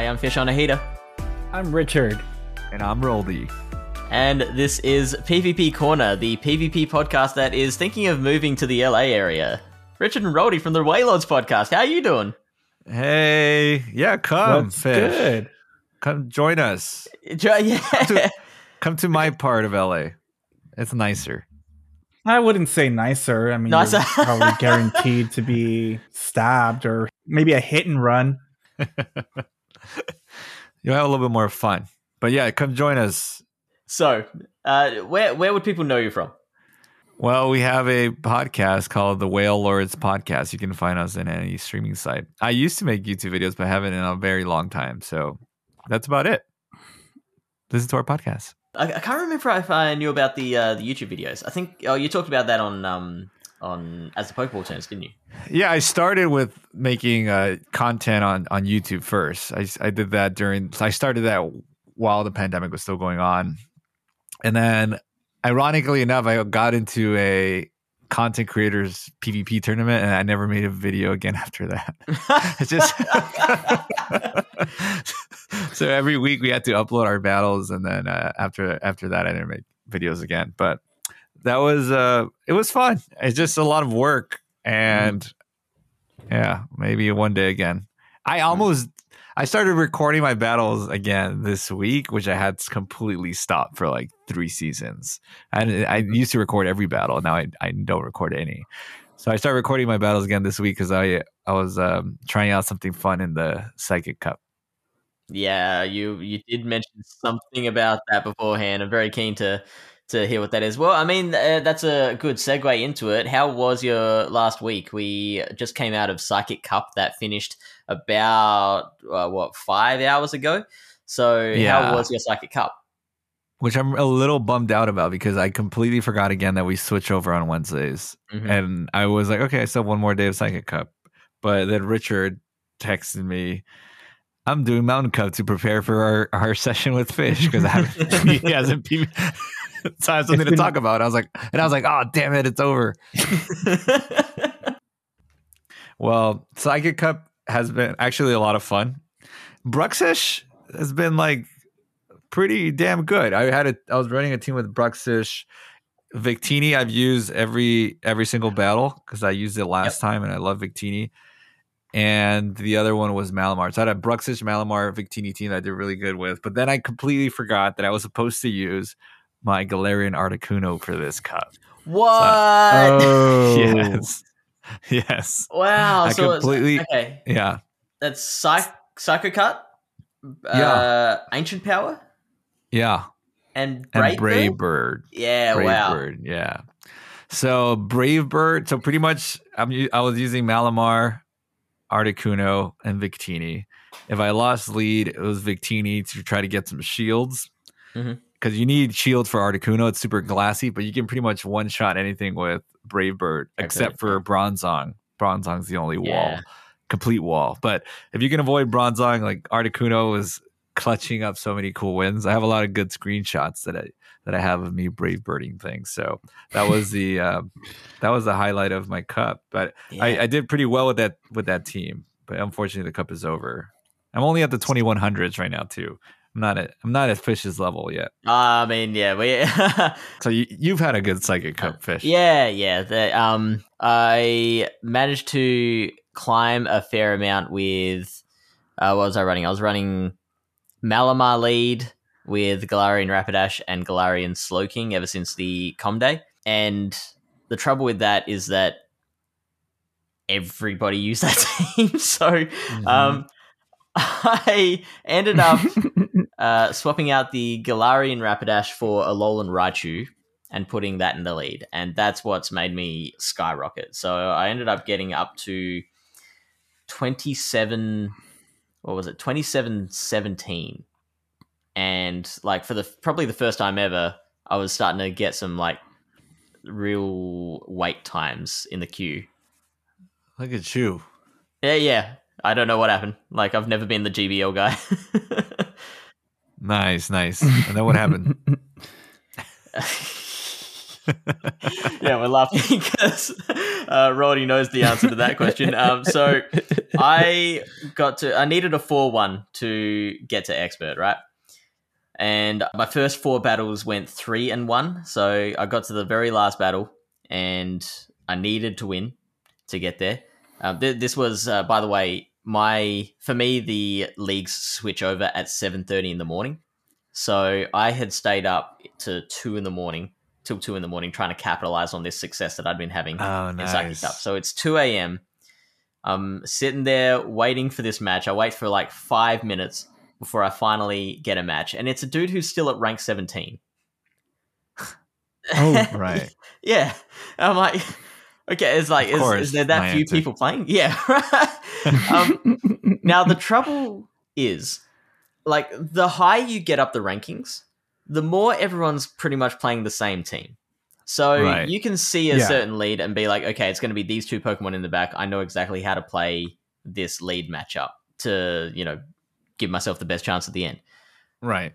Hi, I'm Fish on a Heater. I'm Richard. And I'm Roldy. And this is PvP Corner, the PvP podcast that is thinking of moving to the LA area. Richard and Roldy from the Wailordz podcast. How are you doing? Hey, yeah, come, That's Fish. good. Come join us. Jo- Yeah. to- Come to my part of LA. It's nicer. I wouldn't say nicer. I mean, Nicer. you're probably guaranteed to be stabbed or maybe a hit and run. You'll have a little bit more fun. But yeah, come join us. So, uh, where where would people know you from? Well, we have a podcast called the Wailordz Podcast. You can find us in any streaming site. I used to make YouTube videos, but I haven't in a very long time. So that's about it. Listen to our podcast. I, I can't remember if I knew about the uh, the YouTube videos. I think oh, you talked about that on um on as the Pokeball turns, didn't you? Yeah, I started with making uh, content on on YouTube first. I I did that during. I started that while the pandemic was still going on, and then, ironically enough, I got into a content creators PvP tournament, and I never made a video again after that. It's just so every week we had to upload our battles, and then uh, after after that, I didn't make videos again. But that was uh, it was fun. It's just a lot of work, and yeah, maybe one day again. I almost I started recording my battles again this week, which I had completely stopped for like three seasons. And I used to record every battle. Now I I don't record any. So I started recording my battles again this week because I I was um, trying out something fun in the Psychic Cup. Yeah, you you did mention something about that beforehand. I'm very keen to to hear what that is. Well, I mean, uh, that's a good segue into it. How was your last week? We just came out of Psychic Cup that finished about uh, what five hours ago. So, Yeah. how was your Psychic Cup? which I'm a little bummed out about because I completely forgot again that we switch over on Wednesdays. Mhm. And I was like, okay, I still have one more day of Psychic Cup. But then Richard texted me, I'm doing Mountain Cup to prepare for our, our session with Fish because I haven't, he hasn't, so I have something to talk about. I was like, and I was like, oh, damn it, it's over. Well, Psychic Cup has been actually a lot of fun. Bruxish has been like pretty damn good. I had a I was running a team with Bruxish. Victini I've used every every single battle because I used it last time and I love Victini. And the other one was Malamar. So I had a Bruxish Malamar Victini team that I did really good with. But then I completely forgot that I was supposed to use my Galarian Articuno for this cup. what? Oh, Yes. Yes. Wow. I so it's- completely- okay. Yeah. That's Psych- Psycho Cut, Yeah. uh, Ancient Power, Yeah. and And Brave Brave Bird? Bird. Yeah, Brave wow. Bird. Yeah. So Brave Bird. So pretty much, I'm u- I was using Malamar, Articuno, and Victini. If I lost lead, it was Victini to try to get some shields. Mhm. Because you need shield for Articuno. It's super glassy, but you can pretty much one shot anything with Brave Bird, except for Bronzong. Bronzong's the only wall, Yeah. complete wall. But if you can avoid Bronzong, like Articuno is clutching up so many cool wins. I have a lot of good screenshots that I that I have of me brave birding things. So that was the uh, that was the highlight of my cup. But Yeah. I, I did pretty well with that with that team. But unfortunately, the cup is over. I'm only at the 2100s right now too. I'm not at I'm not at Fish's level yet. I mean, yeah, we. So you, you've had a good psychic cup, Fish. yeah, yeah. The, um, I managed to climb a fair amount with. Uh, what was I running? I was running Malamar lead with Galarian Rapidash and Galarian Slowking ever since the Com Day. And the trouble with that is that everybody used that team. So Mhm. um, I ended up uh, swapping out the Galarian Rapidash for a Alolan Raichu and putting that in the lead. And that's what's made me skyrocket. So I ended up getting up to 27, what was it, 27 17. And like for the probably the first time ever, I was starting to get some like real wait times in the queue. Look at you. Yeah, yeah. I don't know what happened. Like I've never been the GBL guy. Nice, nice. And then what happened? yeah, we're laughing because uh, Roddy knows the answer to that question. Um, so I got to, I needed a 4 1 to get to expert, right? And my first four battles went 3 and 1. So I got to the very last battle and I needed to win to get there. Um, th- this was, uh, by the way, my for me the leagues switch over at 7.30 in the morning so i had stayed up to 2 in the morning till 2 in the morning trying to capitalize on this success that i'd been having Oh, in Psychic nice. Cup. So it's 2 a.m. I'm sitting there waiting for this match. I wait for like five minutes before I finally get a match. And it's a dude who's still at rank 17. Oh, right. yeah. I'm like, okay, it's like, is, is there that few answer. people playing? Yeah. um, now, the trouble is, like, the higher you get up the rankings, the more everyone's pretty much playing the same team. So Right. you can see a Yeah. certain lead and be like, okay, it's going to be these two Pokemon in the back. I know exactly how to play this lead matchup to, you know, give myself the best chance at the end. Right.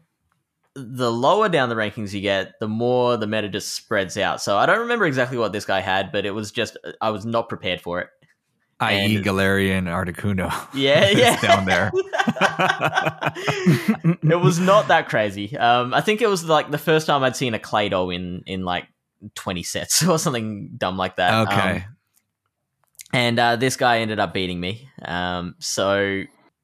The lower down the rankings you get, the more the meta just spreads out. So I don't remember exactly what this guy had, but it was just, I was not prepared for it. I.e. Galarian Articuno. Yeah, yeah. down there. it was not that crazy. Um, I think it was like the first time I'd seen a Claydol in in like twenty sets or something dumb like that. Um, Okay. and uh, this guy ended up beating me. Um, so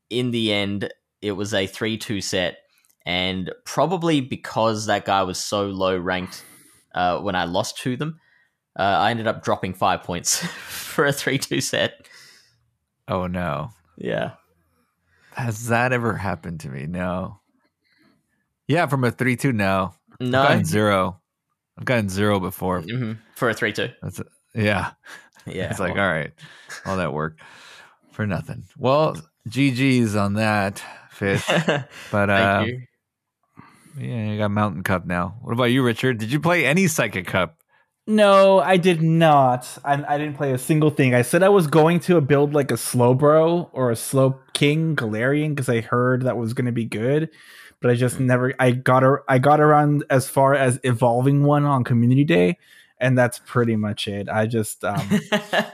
in the end, it was a three-two set, and probably because that guy was so low ranked uh, when I lost to them, uh, I ended up dropping five points for a three-two set. oh no. Yeah. Has that ever happened to me? No. Yeah, from a three two. No. I've gotten zero. I've gotten zero before. Mhm. For a three-two. That's a, yeah. Yeah. It's like well- all right, all that work for nothing. Well, GG's on that fish. But Thank uh, you. Yeah, you got Mountain Cup now. What about you, Richard? Did you play any Psychic Cup? No, I did not. I, I didn't play a single thing. I said I was going to build like a Slowbro or a slow king Galarian because I heard that was going to be good, but I just never. I got ar- I got around as far as evolving one on Community Day, and that's pretty much it. I just um,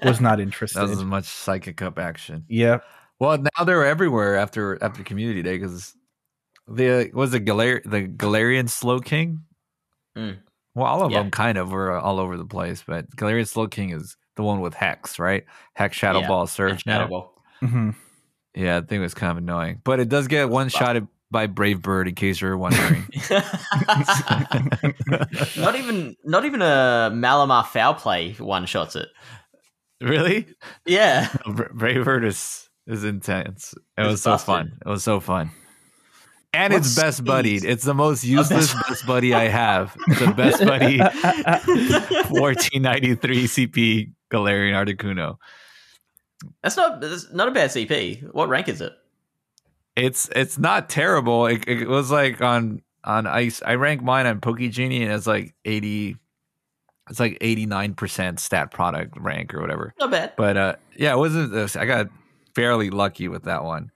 was not interested. That was as much Psychic Cup action. Yeah. Well, now they're everywhere after after Community Day because the was it Galar the Galarian Slowking. Mm. Well, all of Yeah. them kind of were all over the place, but Galarian Slowking is the one with Hex, right? Hex Shadow Yeah, Ball Surge now. Shadow Ball. hmm Yeah, I think it was kind of annoying, but it does get one shot by Brave Bird in case you're wondering. not even not even a Malamar foul play one shots it. really? Yeah. Bra- Brave Bird is is intense. It It's was so fun. It was so fun. And What it's best speed? buddied. It's the most useless best- best buddy I have. It's a best buddy 1493 CP Galarian Articuno. That's not that's not a bad CP. What rank is it? It's it's not terrible. It, it was like on on ice. I rank mine on Pokegenie and it's like 80 it's like 89% stat product rank or whatever. Not bad. But uh yeah, it wasn't this. I got fairly lucky with that one.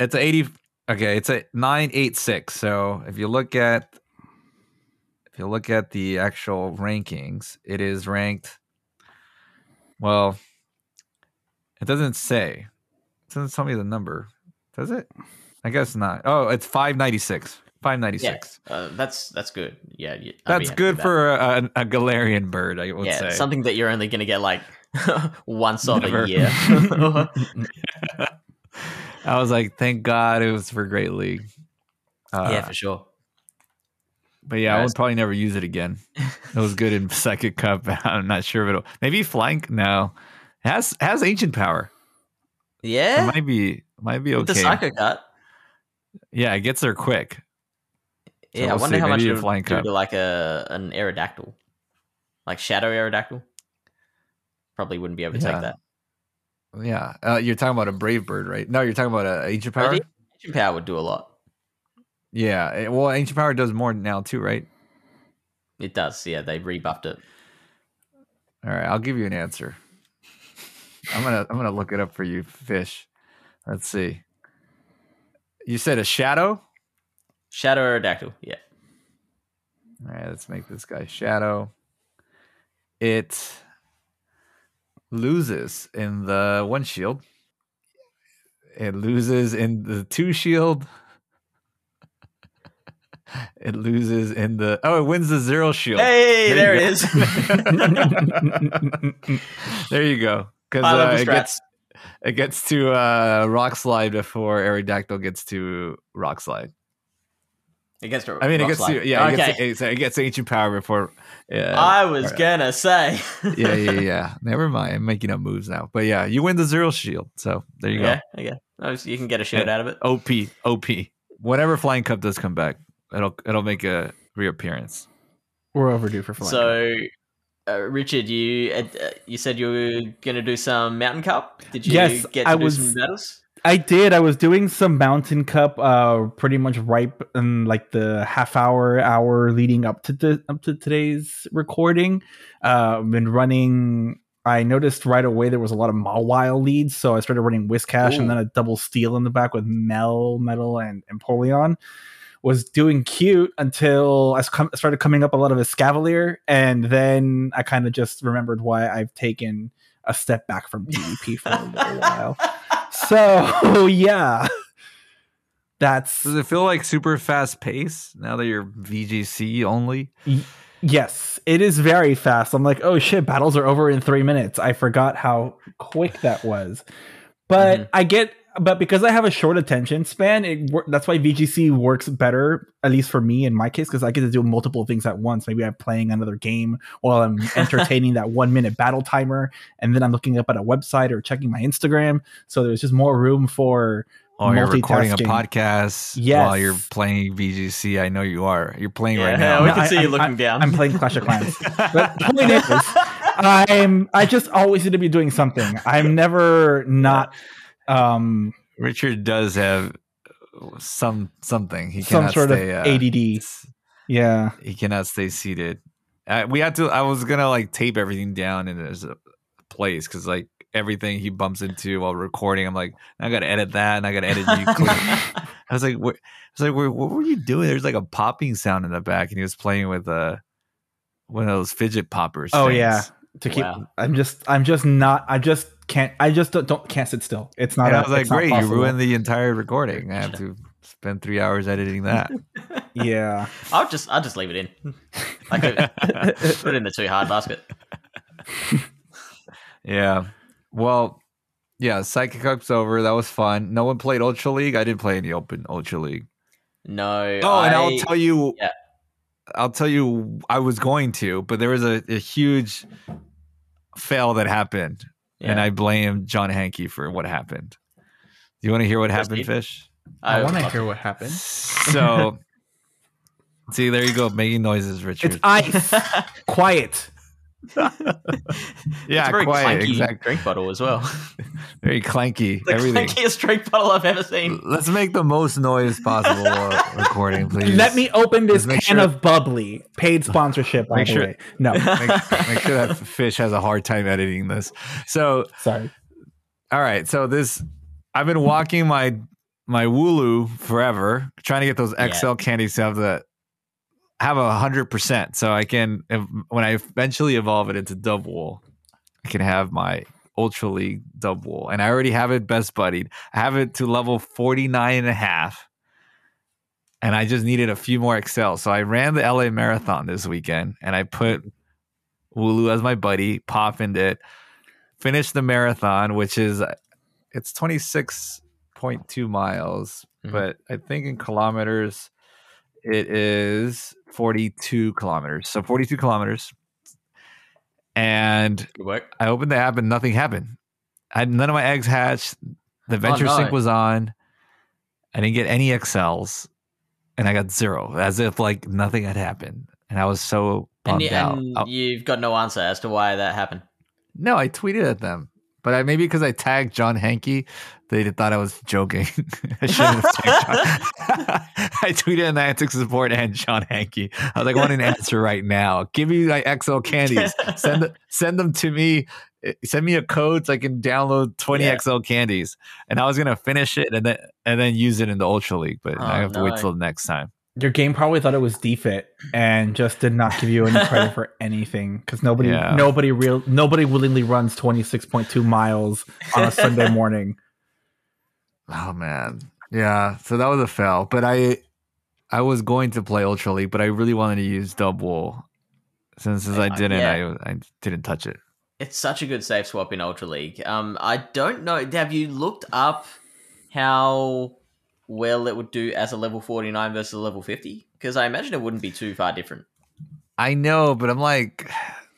It's a 80 okay, it's a 986. So if you look at if you look at the actual rankings, it is ranked well, it doesn't say. It doesn't tell me the number. Does it? I guess not. Oh, it's 596. 596. Uh, that's that's good. Yeah, That's good that. for a, a, a Galarian bird, I would yeah, say. something that you're only going to get like once of a year. I was like, thank God it was for Great League. Uh, yeah, for sure. But yeah, I would probably never use it again. It was good in Second Cup. I'm not sure if it'll maybe flank. No, it has has ancient power. Yeah. It might be might be with the okay. psycho cut. Yeah, it gets there quick. Yeah, we'll I wonder see. how much Maybe it a would do to like a an Aerodactyl, like Shadow Aerodactyl. Probably wouldn't be able to Yeah. take that. Yeah, uh, you're talking about a brave bird, right? No, you're talking about a ancient But power. Ancient Power would do a lot. Yeah, it- well, ancient power does more now too, right? It does. Yeah, they rebuffed it. All right, I'll give you an answer. I'm gonna I'm gonna look it up for you, fish. Let's see. You said a shadow. Shadow Aerodactyl. Yeah. All right, let's make this guy shadow. it loses in the one shield. It loses in the two shield. It loses in the oh, it wins the zero shield. Hey, there, you it is. There you go. Because uh, it gets it gets to uh, rock slide before Aerodactyl gets to rock slide. Against a I mean, it rock gets slide. yeah, it okay. gets, to, it's- it gets to ancient power before. Yeah, I was alright. gonna say. yeah, yeah, yeah. Never mind. I'm making up moves now. But yeah, you win the zero shield. So there you okay, okay. Oh, so you can get a shield Yeah. out of it. go. OP, OP. Whenever Flying Cup does come back, it'll it'll make a reappearance. We're overdue for flying. So, uh, Richard, you uh, uh, you said you were going to do some Mountain Cup. Did you Yes, get to I do was- some battles? I did. I was doing some Mountain Cup, uh, pretty much right in like the half hour, hour leading up to the up to today's recording. Uh, I've been running. I noticed right away there was a lot of Mawile leads, so I started running Whiscash Ooh. and then a double steel in the back with Melmetal, and Empoleon. Was doing cute until I started coming up a lot of Escavalier, and then I kind of just remembered why I've taken a step back from PvP for a little while. So yeah, that's Does it feel like super fast pace now that you're VGC only? yes, it is very fast. I'm like, oh shit, battles are over in three minutes. I forgot how quick that was, but Mhm. I get. But because I have a short attention span, it that's why VGC works better, at least for me in my case, because I get to do multiple things at once. Maybe I'm playing another game while I'm entertaining that one minute battle timer, and then I'm looking up at a website or checking my Instagram. So there's just more room for Oh, you're recording a podcast Yes. while you're playing VGC. I know you are. You're playing Yeah, right yeah, now. we No, can I- see you I'm- looking down. I'm playing Clash of Clans. But the point is, I'm I just always need to be doing something. I'm never not um Richard does have some something. He some sort stay, of uh, ADD. Yeah. He cannot stay seated. Uh, we had to. I was gonna like tape everything down in his uh, place because like everything he bumps into while recording, I'm like, I gotta edit that and I gotta edit you. I was like, what, I was like, what, what were you doing? There's like a popping sound in the back, and he was playing with uh, one of those fidget poppers. Oh, things. yeah. To keep Wow. I'm just I'm just not I just can't I just don't, don't can't sit still. It's not And a- I was like, great, you possible. ruined the entire recording. I have to spend three hours editing that. Yeah. I'll just I'll just leave it in. I could put it in the too hard basket. yeah. Well, yeah, Psychic Cup's over. That was fun. No one played Ultra League. I didn't play any Open Ultra League. No. Oh, and I'll tell you. yeah. I'll tell you. I was going to, but there was a, a huge fail that happened, and. I blame John Hanke for what happened. Do you want to hear what Yes, happened, Pete. Fish? I, would want to love hear what happened. So, see, there you go, making noises, Richard. It's ice. Quiet. yeah, it's a very quiet, clanky exactly. drink bottle as well. Very clanky. the everything. clankiest drink bottle I've ever seen. Let's make the most noise possible recording, please. Let me open this can sure- of bubbly. Paid sponsorship, by Make the sure- way. No, make, make sure that fish has a hard time editing this. So, sorry. all right. So this, I've been walking my my Wooloo forever, trying to get those Yeah. XL candies to have the have a hundred percent, so I can if, when I eventually evolve it into Dubwool, I can have my Ultra League Dubwool, and I already have it best buddied. I have it to level 49 and a half. And I just needed a few more XL. So I ran the LA Marathon this weekend and I put Wooloo as my buddy, poffined it, finished the marathon, which is it's 26.2 miles, Mhm. but I think in kilometers it is 42 kilometers. So 42 kilometers. And. I opened the app and nothing happened. I had none of my eggs hatched. The oh, Venture no. Sync was on. I didn't get any XLs, and I got zero, as if like nothing had happened. And I was so And, bummed you, out. and Oh, you've got no answer as to why that happened. no, I tweeted at them, but I, maybe because I tagged John Hanke, they thought I was joking. I shouldn't have tagged John. I tweeted an Niantic support and John Hanke. I was like, I want an answer right now. Give me my XL candies. send send them to me. Eh, Send me a code so I can download 20 Yeah. XL candies. And I was gonna finish it and then and then use it in the Ultra League, but I Oh, have to wait no. till the next time. Your game probably thought it was defit and just did not give you any credit for anything because nobody, Yeah. nobody real, nobody willingly runs twenty six point two miles on a Sunday morning. Oh man, yeah. So that was a fail. But I, I was going to play Ultra League, but I really wanted to use Dubwool. Since as I didn't, yeah. I I didn't touch it. It's such a good safe swap in Ultra League. Um, I don't know. Have you looked up how well it would do as a level 49 versus a level 50? Because I imagine it wouldn't be too far different. I know, but I'm like,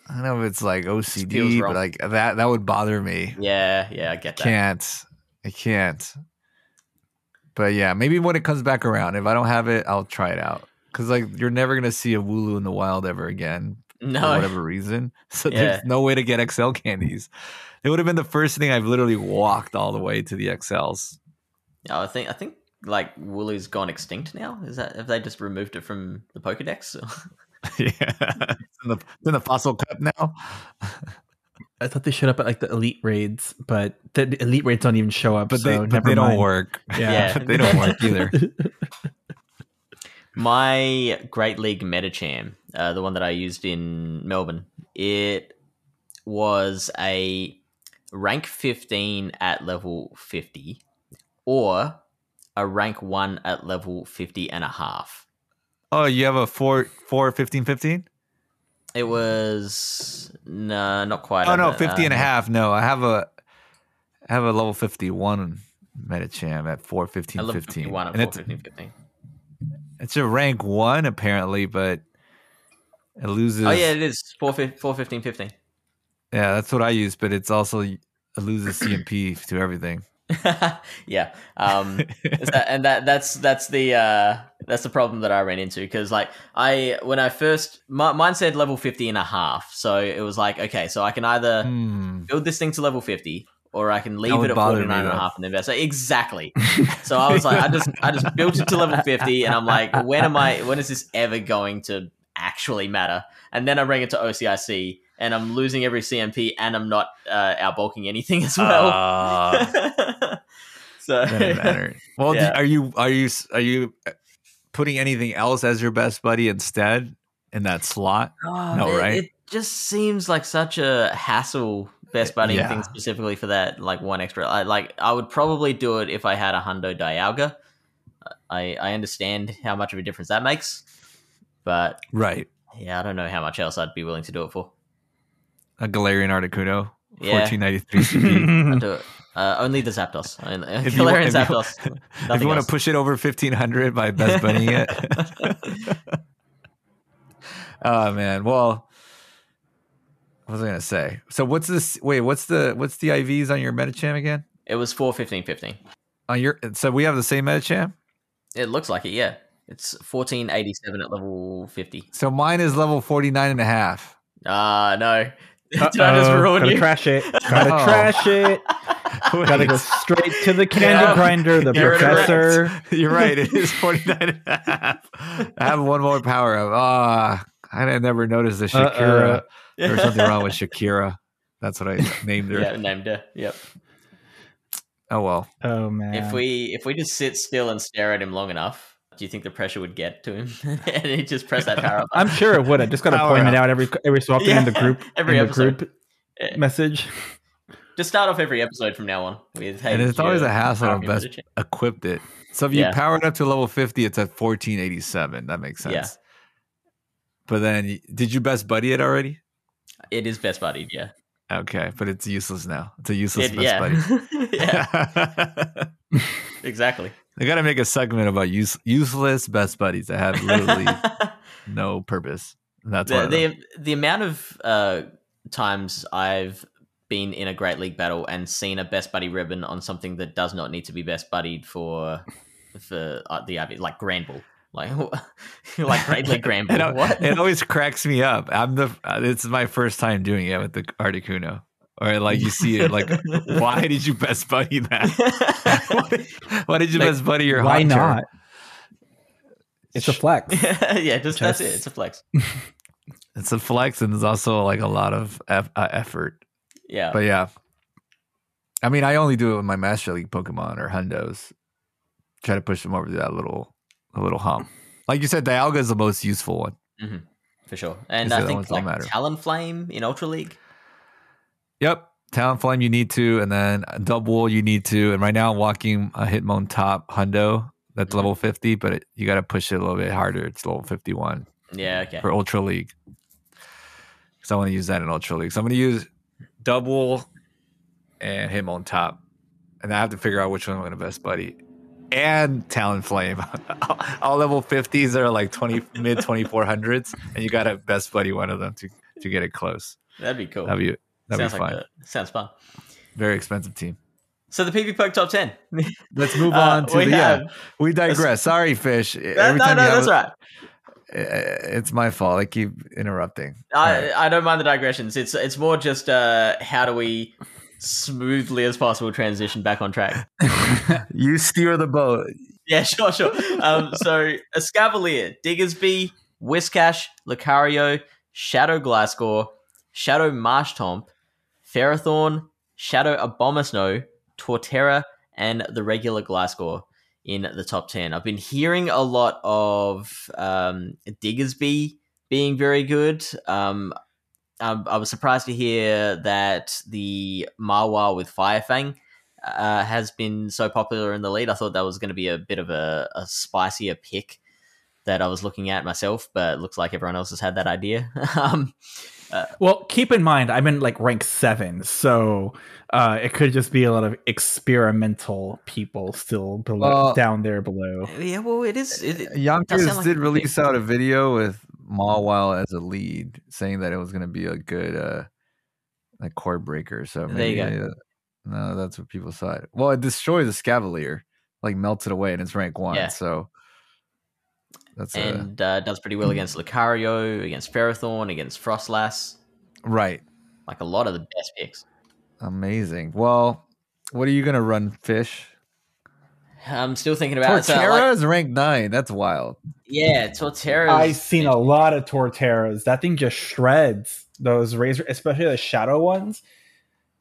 I don't know if it's like OCD, but like that that would bother me. Yeah, yeah, I get that. Can't. I can't. But yeah, maybe when it comes back around, if I don't have it, I'll try it out. Cause like you're never gonna see a Wooloo in the wild ever again for whatever reason. So Yeah. there's no way to get XL candies. It would have been the first thing I've literally walked all the way to the XLs. Yeah, I think I think like Wooloo's gone extinct now. Is that have they just removed it from the Pokedex? yeah, it's in the it's in the fossil cup now. I thought they showed up at like the elite raids, but the elite raids don't even show up. But so they but never they don't mind. work. Yeah. Yeah. they don't work either. My Great League Medicham, uh, the one that I used in Melbourne, it was a rank 15 at level 50 or a rank 1 at level 50 and a half. Oh, you have a four four fifteen fifteen? It was no, not quite. Oh no, 50 and a uh, half. No, I have a I have a level 51 Medicham at 415 I love 15. 51 And at it's, 415 15. it's a rank 1 apparently, but it loses Oh yeah, it is 415 15. Yeah, that's what I use, but it's also it loses CMP to everything. yeah. Um that, and that that's that's the uh that's the problem that I ran into because like I when I first my, mine said level 50 and a half so it was like okay so I can either Hmm. build this thing to level 50 or I can leave it at bother 49 and a half and then invest. So exactly. so I was like I just I just built it to level 50 and I'm like when am I when is this ever going to actually matter? And then I rang it to OCIC and I'm losing every CMP and I'm not uh, outbulking anything as well. Ah, so doesn't matter. Well, Yeah. are you are you are you putting anything else as your best buddy instead in that slot? Oh, No, it, right? It just seems like such a hassle best buddying Yeah. thing specifically for that like one extra. I, like I would probably do it if I had a Hundo Dialga. I I understand how much of a difference that makes, but Right. yeah, I don't know how much else I'd be willing to do it for. A Galarian Articuno, Yeah. 1493 CP. I'd do it. Uh, only the Zapdos. If you Galarian want- if you- Zapdos. if you want to push it over 1500 by best buddying it. oh man. Well, what was I gonna say? So what's this? Wait, what's the what's the IVs on your Medicham again? It was four fifteen fifteen. On your so we have the same Medicham. It looks like it, yeah. It's fourteen eighty seven at level fifty. So mine is level 49 and a half. Ah, no. Did I just Uh-oh, ruin gotta you? trash it. Gotta Oh. trash it. Gotta go straight to the candy Yeah. grinder, the You're correct. professor. You're right. It is 49 and a half. I have one more power up. Ah, I never noticed the Shakira. There was something wrong with Shakira. That's what I named her. yeah, named her. Yep. Oh well. Oh man. If we if we just sit still and stare at him long enough, do you think the pressure would get to him and he just press that power up? I'm sure it would. I just gotta point up. it out every every so often in the group every in the episode. group message. Just start off every episode from now on with hey. and it's always a hassle power on best Medicham? equipped it. So if you Yeah. power it up to level 50, it's at 1487. That makes sense. Yeah. But then did you best buddy it already? It is best buddied, yeah. Okay, but it's useless now. It's a useless It- best yeah. buddy. yeah, exactly. I gotta make a segment about use, useless best buddies that have literally no purpose. And that's the, one of them. the the amount of uh, times I've been in a Great League battle and seen a best buddy ribbon on something that does not need to be best buddied for for uh, the like Grand Ball, like like Great League Grand It, Ball. What? it always cracks me up. I'm the. uh, It's my first time doing it with the Articuno, or like you see it. Like, why did you best buddy that? why, why did you Like, best buddy your? Why Haunter? not? It's a flex. yeah, just, that's it. It's a flex. It's a flex, and there's also like a lot of eff- uh, effort. Yeah, But yeah, I mean, I only do it with my Master League Pokemon or Hundos. Try to push them over to that little, a little hump. Like you said, Dialga is the most useful one. hmm for sure. And I think like. Talonflame in Ultra League. Yep. Talonflame you need to, and then Dubwool you need to. And right now I'm walking a Hitmontop Hundo that's Mhm. level 50, but it, you got to push it a little bit harder. It's level 51 Yeah, okay. for Ultra League. Because I want to use that in Ultra League. So I'm going to use Dubwool and Hitmontop. And I have to figure out which one I'm going to best buddy. And Talonflame. All level 50s are like 20 mid 2400s. And you got to best buddy one of them to, to get it close. That'd be cool. That'd be, that'd sounds be fun. like a, sounds fun. Very expensive team. So the PvPoke top ten. Let's move Uh, on to we the yeah. We digress. Sorry, fish. Every no, no, that's a- right. uh, It's my fault. I keep interrupting. I, right. I don't mind the digressions. It's it's more just uh, how do we smoothly as possible transition back on track. you steer the boat. Yeah, sure, sure. Um, so Escavalier, Diggersby, Whiscash, Lucario, Shadow Gliscor, Shadow Marshtomp, Ferrothorn, Shadow Abomasnow, Torterra, and the regular Gliscor in the top 10. I've been hearing a lot of um, Diggersby being very good. Um, I, I was surprised to hear that the Mawile with Firefang uh, has been so popular in the lead. I thought that was going to be a bit of a, a spicier pick that I was looking at myself, but it looks like everyone else has had that idea. um, Well, keep in mind, I'm in like rank seven, so uh, it could just be a lot of experimental people still below, Well- down there below. yeah, well, it is. It, it- Yonkers like did release out a video with Mawile as a lead, saying that it was going to be a good uh like core breaker. So There you maybe go. uh, no, that's what people saw. It. Well, it destroys the Scavalier, like melts it away, and it's rank one. Yeah. So that's a, and uh, does pretty well against Lucario, against Ferrothorn, against Froslass. right. Like a lot of the best picks. Amazing. Well, what are you gonna run, fish? I'm still thinking about it. So, Torterra like, is ranked nine. That's wild. yeah, Torterra. I've seen a lot of Torterras. That thing just shreds those razor, especially the shadow ones.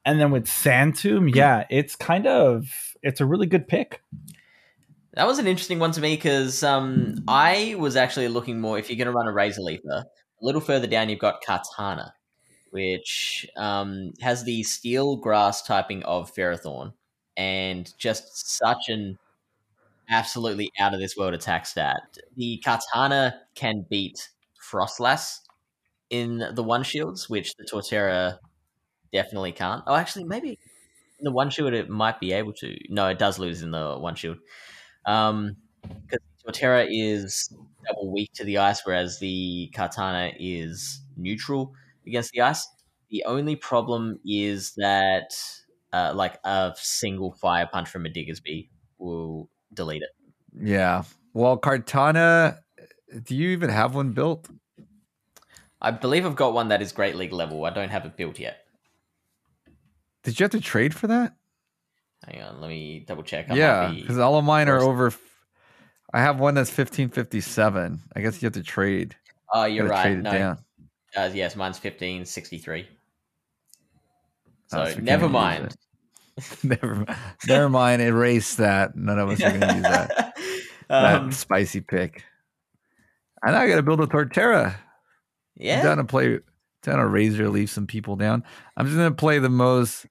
And then with Sand Tomb, yeah, it's kind of it's a really good pick. That was an interesting one to me because um, I was actually looking more. If you're going to run a Razor Leaper, a little further down, you've got Kartana, which um, has the Steel Grass typing of Ferrothorn, and just such an absolutely out of this world attack stat. The Kartana can beat Froslass in the one shields, which the Torterra definitely can't. Oh, actually, maybe the one shield it might be able to. No, it does lose in the one shield. Um, because Torterra is double weak to the ice, whereas the Kartana is neutral against the ice. The only problem is that, uh, like a single fire punch from a Diggersby will delete it. Yeah. Well, Kartana, do you even have one built? I believe I've got one that is Great League level. I don't have it built yet. Did you have to trade for that? Hang on, let me double check. I yeah, be- because all of mine are over. I have one that's fifteen fifty seven. I guess you have to trade. Oh, you're Gotta right. No, uh, yes, mine's fifteen sixty three. So Oh, so never mind. never, never mind. Erase that. None of us are gonna use that. um, that spicy pick. And I got to build a Torterra. I'm yeah, down to play. Down to razor, leave some people down. I'm just gonna play the most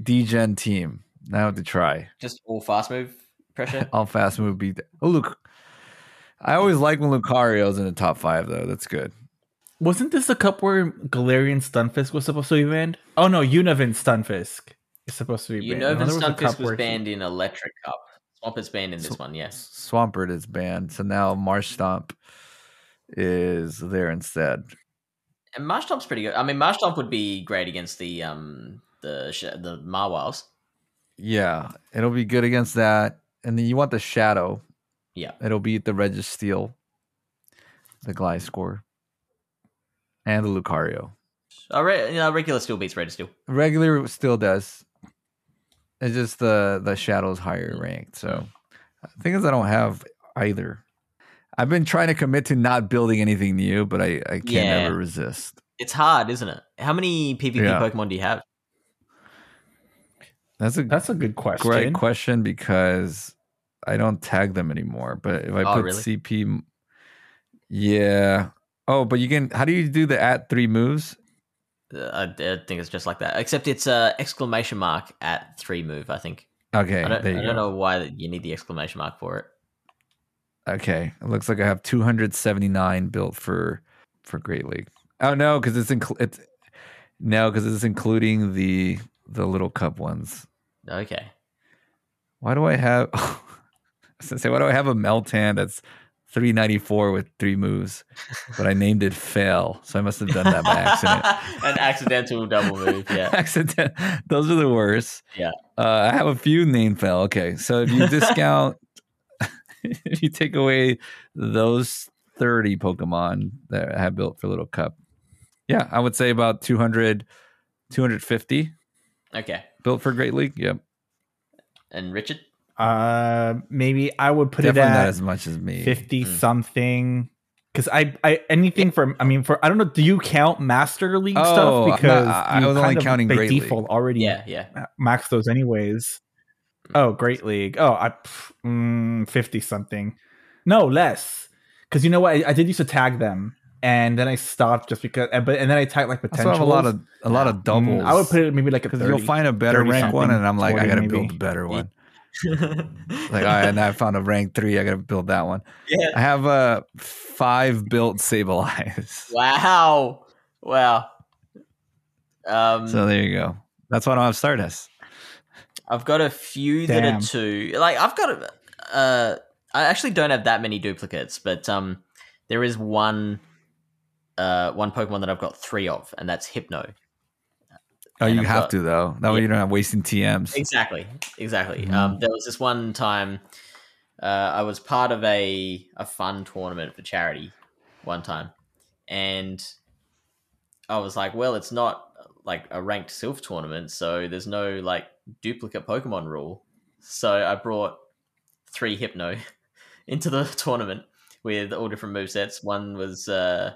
degen team. Now I have to try. just all fast move pressure. I'll fast move beat. Oh look, I always like when Lucario's in the top five though. That's good. Wasn't this a cup where Galarian Stunfisk was supposed to be banned? Oh no, Unovan Stunfisk is supposed to be banned. Know was a Stunfisk cup was banned in Electric Cup. Swampert is banned in this So- one, yes. Swampert is banned, so now Marshtomp is there instead. And Marshtomp's pretty good. I mean, Marshtomp would be great against the um the sh- the Mawiles. Yeah, it'll be good against that. And then you want the Shadow. Yeah. It'll beat the Registeel, the Gliscor, and the Lucario. Uh, re- you know, regular still beats Registeel. Regular still does. It's just the the Shadow's higher ranked. So the thing is, I don't have either. I've been trying to commit to not building anything new, but I, I can't Yeah. ever resist. It's hard, isn't it? How many PvP Yeah. Pokemon do you have? That's a That's a good question. great question because I don't tag them anymore. But if I Oh, put really? CP, Yeah. Oh, but you can. How do you do the at three moves? I, I think it's just like that, except it's a exclamation mark at three move. I think. Okay, I don't, I don't know why you need the exclamation mark for it. Okay, it looks like I have 279 built for for Great League. Oh no, because it's incl- it's no, because it's including the the little cup ones. Okay. Why do I have? I was gonna say, why do I have a Meltan that's 394 with three moves, but I named it fail, so I must have done that by accident. An accidental double move. Yeah. accident. Those are the worst. Yeah. Uh, I have a few named fail. Okay, so if you discount, if you take away those 30 Pokemon that I have built for Little Cup, yeah, I would say about 200, 250 Okay. built for Great League. Yep, And Richard. Uh, maybe I would put definitely it not as much as me. fifty Mm. something. Because I, I anything from I mean for I don't know. Do you count Master League Oh, stuff? no, Because I- I was only counting by Great League. default already Yeah. Yeah. max those anyways. Oh, Great League. Oh, I pff, mm, fifty something. No less. Because you know what? I, I did used to tag them, and then I stopped just because. and- But and then I tagged like potential. have a lot of a lot of doubles. I would put it maybe like a because you'll find a better rank one, and I'm like, I gotta maybe. build a better one. Like, all right, and I found a rank three. I gotta build that one. yeah. I have uh five built Sable Eyes. Wow. Wow. Um, So there you go. That's why I don't have Stardust. I've got a few that are two. Like I've got a. Uh, I actually don't have that many duplicates, but um, there is one. Uh, one Pokemon that I've got three of, and that's Hypno. Oh, you have got- to though. That way you don't have wasting TMs. Exactly, exactly. Mhm. Um, there was this one time uh, I was part of a a fun tournament for charity one time, and I was like, well, it's not like a ranked Silph tournament, so there's no like duplicate Pokemon rule. So I brought three Hypno into the tournament with all different movesets. One was uh,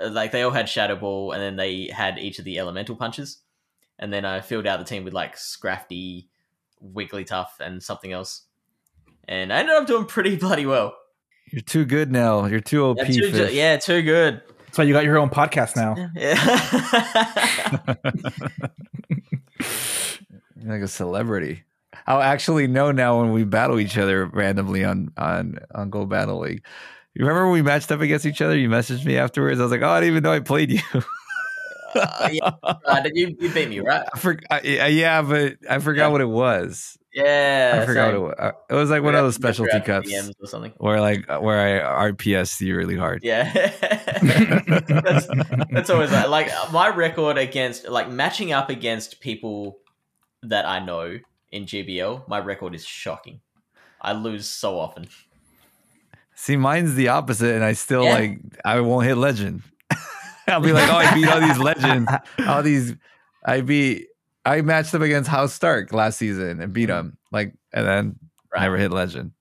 like they all had Shadow Ball, and then they had each of the Elemental punches and then I filled out the team with like Scrafty, Wigglytuff, and something else. And I ended up doing pretty bloody well. You're too good now. You're too OP. Yeah, too, fish. yeah, too good. That's why you got your own podcast now. Yeah. Like a celebrity. I'll actually know now when we battle each other randomly on on on Go Battle League. You remember when we matched up against each other? You messaged me afterwards. I was like, "Oh, I didn't even know I played you." Uh, yeah, uh, you, you beat me, right? I for, I, yeah, but I forgot Yeah. what it was. Yeah. I forgot same. what it was. Uh, It was like one of those specialty cups DMs or something. where like uh, where I RPS you really hard. Yeah. that's, that's always like, like my record against like matching up against people that I know in GBL. My record is shocking. I lose so often. See, mine's the opposite, and I still Yeah. like I won't hit legend. I'll be like, oh, I beat all these legends, all these. I beat. I matched up against House Stark last season and beat him. Like, and then Right. never hit legend.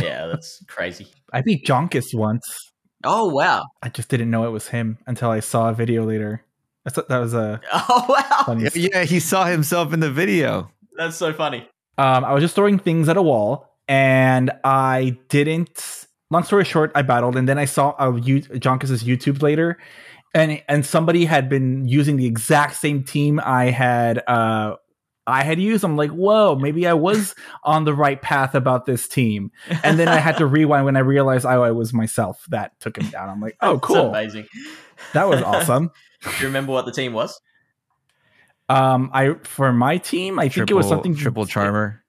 Yeah, that's crazy. I beat Jonkus once. Oh wow. I just didn't know it was him until I saw a video later. I thought that was a Oh wow. funny. Yeah, yeah, he saw himself in the video. That's so funny. Um, I was just throwing things at a wall, and I didn't. Long story short, I battled, and then I saw a U- Jonkus's YouTube later, and and somebody had been using the exact same team I had. Uh, I had used. I'm like, whoa, maybe I was on the right path about this team. And then I had to rewind when I realized oh, I was myself that took him down. I'm like, oh, That's cool, amazing. that was awesome. Do you remember what the team was? Um, I for my team, I think it was something triple charmer.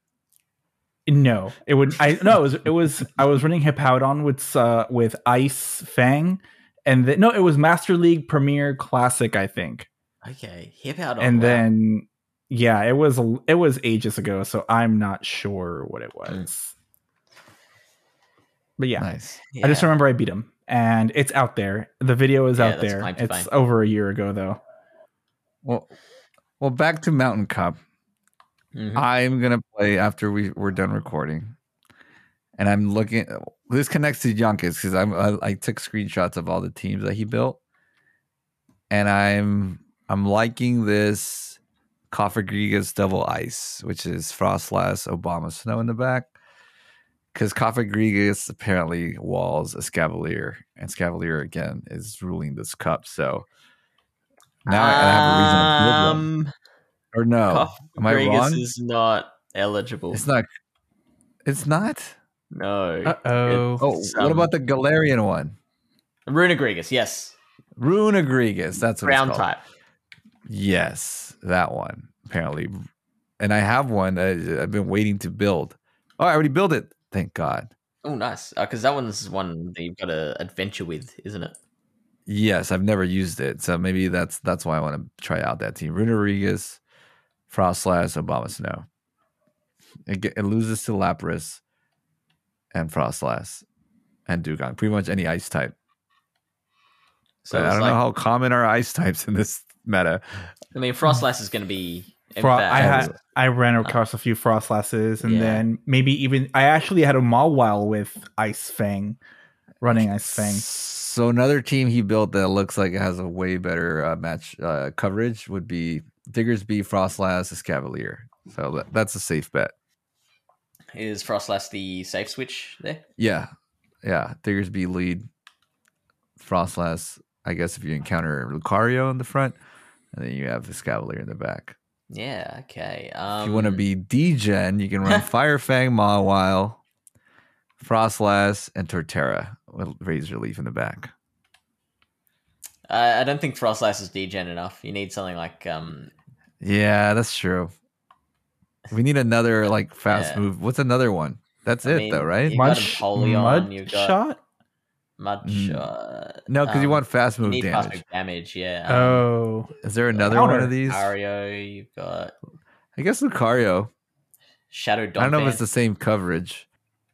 No, it would. I no, it was. It was. I was running Hippowdon with uh with Ice Fang, and then no, it was Master League Premier Classic, I think. Okay, hip out. and then yeah, it was. It was ages ago, so I'm not sure what it was. But yeah, Nice. I just remember I beat him, and it's out there. The video is Yeah, out there. It's fame. over a year ago, though. Well, well, back to Mountain Cup. Mhm. I'm gonna play after we we're done recording, and I'm looking. This connects to Yonkis because I'm I, I took screenshots of all the teams that he built, and I'm I'm liking this Cofagrigus Double Ice, which is Froslass, Obama Snow in the back, because Cofagrigus apparently walls Escavalier, and Scavalier again is ruling this cup. So now I have a reason to. Um, Or no, am I wrong? is not eligible. It's not. It's not. No. Uh oh. Oh, what um, about the Galarian one? Runagrigus, yes. Runagrigus. That's what Ground it's called. type. Yes, that one apparently, and I have one. Uh, I've been waiting to build. Oh, I already built it. Thank God. Oh, nice. Because that one's one that you've got to adventure with, isn't it? Yes, I've never used it, so maybe that's that's why I want to try out that team. Runerigus, Froslass, Obama Snow. It, it loses to Lapras and Froslass and Dewgong. Pretty much any ice type. So I don't like, know how common are ice types in this meta. I mean, Froslass is going to be. in Fro- I had I ran across a few froslasses, and Yeah. then maybe even I actually had a Mawile with Ice Fang, running Ice Fang. So another team he built that looks like it has a way better uh, match uh, coverage would be Diggersby, Froslass, Escavalier. So that, that's a safe bet. Is Froslass the safe switch there? Yeah, yeah. Diggersby lead, Froslass. I guess if you encounter Lucario in the front, and then you have the Escavalier in the back. Yeah, okay. Um, if you want to be D-Gen, you can run Fire Firefang, Mawile, Froslass, and Torterra with Razor Leaf in the back. I I don't think Froslass is degen enough. You need something like. um Yeah, that's true. We need another like fast Yeah. move. What's another one? That's I it mean, though, right? you- got Mud, mud you've got- shot. Mud shot. No, because you um, want fast you move need damage. fast move damage, yeah. Um, Oh, Is there another one of these? Ario, you've got I guess Lucario. Shadow Donphan. I don't know if it's the same coverage.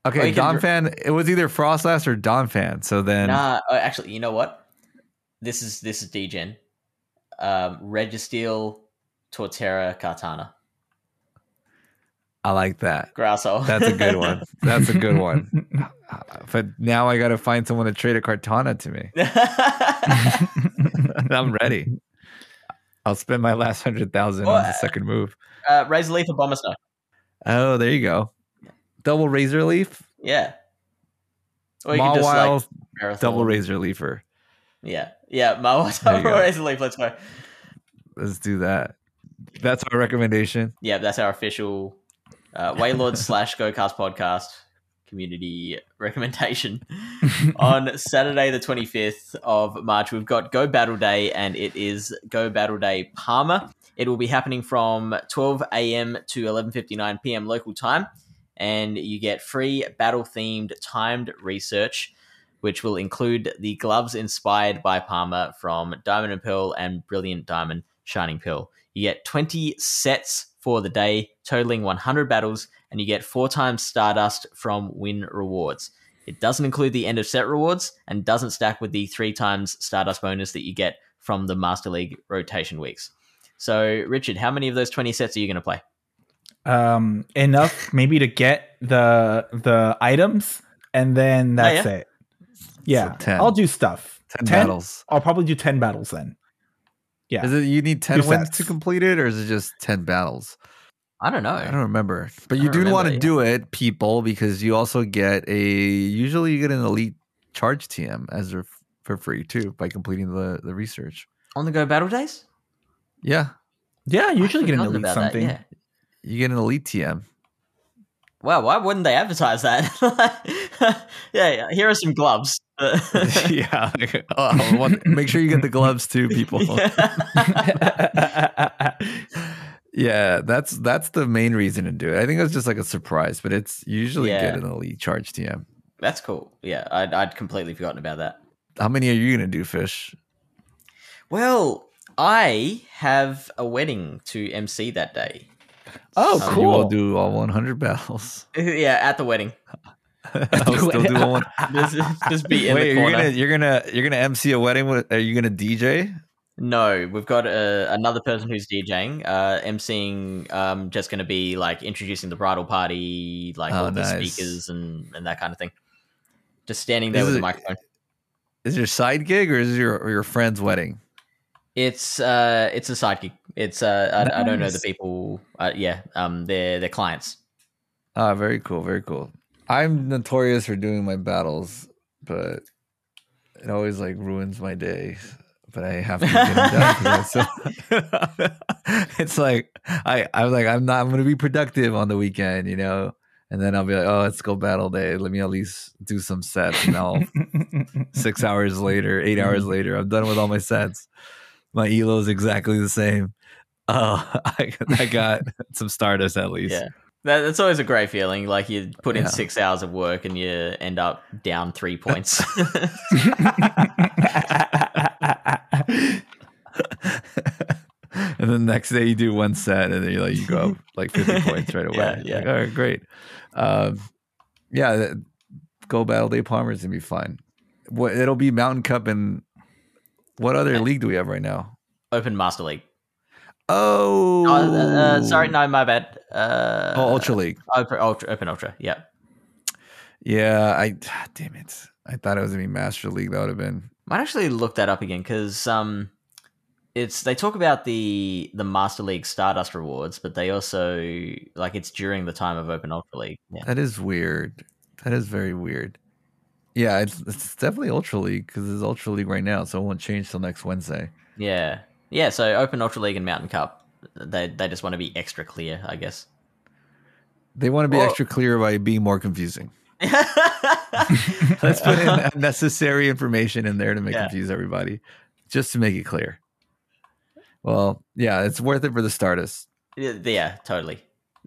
Okay, you can dr- It was either Froslass or Donphan. So then, Nah, oh, actually, you know what? This is this is degen. Um, Registeel, Torterra, Kartana, I like that. Grasso. That's a good one. That's a good one. But now I got to find someone to trade a Kartana to me. I'm ready. I'll spend my last hundred thousand on the second move. uh, Razor Leaf or Abomasnow. Oh, there you go. Double Razor Leaf, Yeah. Or you can just like double Razor Leafer. Yeah, yeah. Mawile double. Razor Leaf. Let's go. Let's do that. That's our recommendation. Yeah, that's our official uh, Wailordz slash GoCast podcast community recommendation. On Saturday, the 25th of March, we've got Go Battle Day, and it is Go Battle Day Palmer. It will be happening from 12 a.m. to 11:59 p.m. local time, and you get free battle-themed timed research, which will include the gloves inspired by Palmer from Diamond and Pearl and Brilliant Diamond Shining Pearl. You get 20 sets for the day, totaling 100 battles, and you get four times Stardust from win rewards. It doesn't include the end of set rewards and doesn't stack with the three times Stardust bonus that you get from the Master League rotation weeks. So, Richard, how many of those 20 sets are you going to play? um, enough maybe to get the the items, and then Oh, that's yeah? it. Yeah, 10. I'll do stuff. 10, battles. I'll probably do ten battles then. Yeah. Is it you need 10 Two wins sets. to complete it or is it just 10 battles? I don't know. I don't remember. But you don't want to remember, do it, people, because you also get a usually you get an elite charge TM as a, for free too by completing the, the research. On the Go Battle Days? Yeah. Yeah, I usually I've get an elite about that, something. yeah. You get an elite TM. Wow, why wouldn't they advertise that? yeah, yeah, here are some gloves. yeah. like, oh, well, make sure you get the gloves too, people. Yeah. Yeah, that's that's the main reason to do it. I think it's just like a surprise, but it's usually Yeah. get an elite charge TM. That's cool. Yeah, I'd, I'd completely forgotten about that. How many are you gonna do, Fish? Well, I have a wedding to MC that day. oh, So cool. You will do all 100 battles. yeah, at the wedding. I'll still do all one. Just, just be in Wait, the you're gonna you're gonna you're gonna MC a wedding? With, are you gonna DJ? No, we've got uh, another person who's DJing. Uh, MCing, um, just going to be like introducing the bridal party, like Oh, all the speakers and, and that kind of thing. Just standing there Is with it- a microphone. Is your side gig or is it your or your friend's wedding? It's uh, it's a side gig. It's uh, I, I don't know the people. Uh, yeah, um, they're they're clients. Ah, very cool, very cool. I'm notorious for doing my battles, but it always like ruins my day. But I have to get them done. 'cause I'm so- it's like I I'm like I'm not I'm gonna be productive on the weekend, you know. And then I'll be like, oh, let's go battle day. Let me at least do some sets. And I'll six hours later, eight hours mm. later, I'm done with all my sets. My elo is exactly the same. Oh, I, I got some Stardust at least. Yeah. That, that's always a great feeling. Like you put in Yeah. six hours of work and you end up down three points. and then the next day you do one set and then you like you go up like 50 points right away. Yeah, yeah. Like, all right, great. Um, yeah, go battle day Palmer is gonna be fun. What it'll be Mountain Cup and what other Yeah. league do we have right now? Open Master League. Oh, Oh, uh, uh, sorry, no, my bad. Uh, Oh, Ultra League. Open Ultra. Open Ultra. Yeah. Yeah, I damn it. I thought it was gonna be Master League. That would have been Might actually look that up again because um, it's they talk about the the Master League Stardust rewards, but they also like it's during the time of Open Ultra League. Yeah. that is weird. That is very weird. Yeah, it's, it's definitely Ultra League because it's Ultra League right now, so it won't change till next Wednesday. Yeah. Yeah. So Open Ultra League and Mountain Cup, they they just want to be extra clear, I guess. They want to be Well- extra clear by being more confusing. Let's put in unnecessary information in there to make Yeah. confuse everybody, just to make it clear. Well, yeah, it's worth it for the Stardust. Yeah, yeah, totally.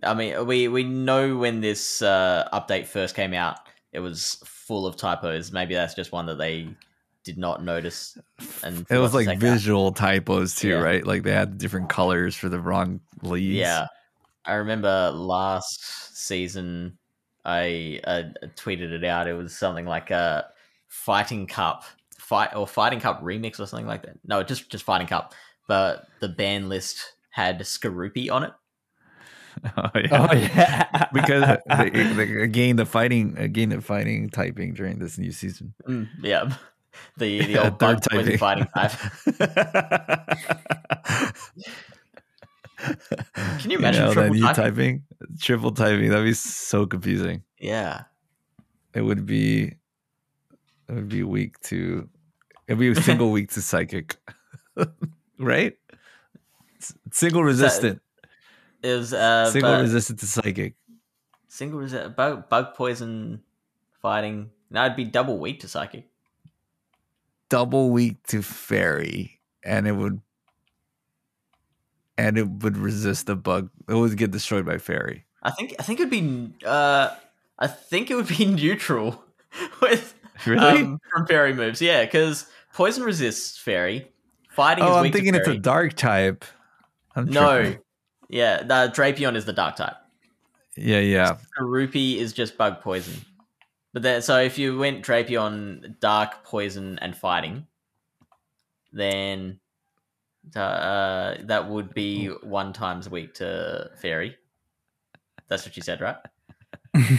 I mean, we we know when this uh, update first came out, it was full of typos. Maybe that's just one that they did not notice. And It was like take out. visual typos too, Yeah. right? Like they had different colors for the wrong leads. Yeah, I remember last season, I uh, tweeted it out. It was something like a fighting cup fight or fighting cup remix or something like that. No, just just fighting cup. But the ban list had Skorupi on it. oh, yeah. oh yeah, because they, they gained the fighting, again the fighting typing during this new season. Mm, yeah, the the Yeah, old bug poison typing. fighting type. Can you imagine know, that triple typing? typing, triple typing? That'd be so confusing. Yeah, It would be, it would be weak to, it'd be a single week to psychic, right? S- Single resistant, was uh, single but- resistant to psychic. single resi- bug bug poison fighting. No, it'd be double weak to psychic. Double weak to fairy and it would and it would resist the bug it would get destroyed by fairy I think I think it'd be uh, I think it would be neutral with um, from fairy moves. Yeah, because poison resists fairy. Fighting is oh i'm thinking it's a dark type I'm no. tripping. Yeah, the Drapion is the dark type. yeah yeah Rupee is just bug poison. But then, so if you went Drapion, dark, poison, and fighting, then uh, that would be one times a week to fairy. That's what you said, right? i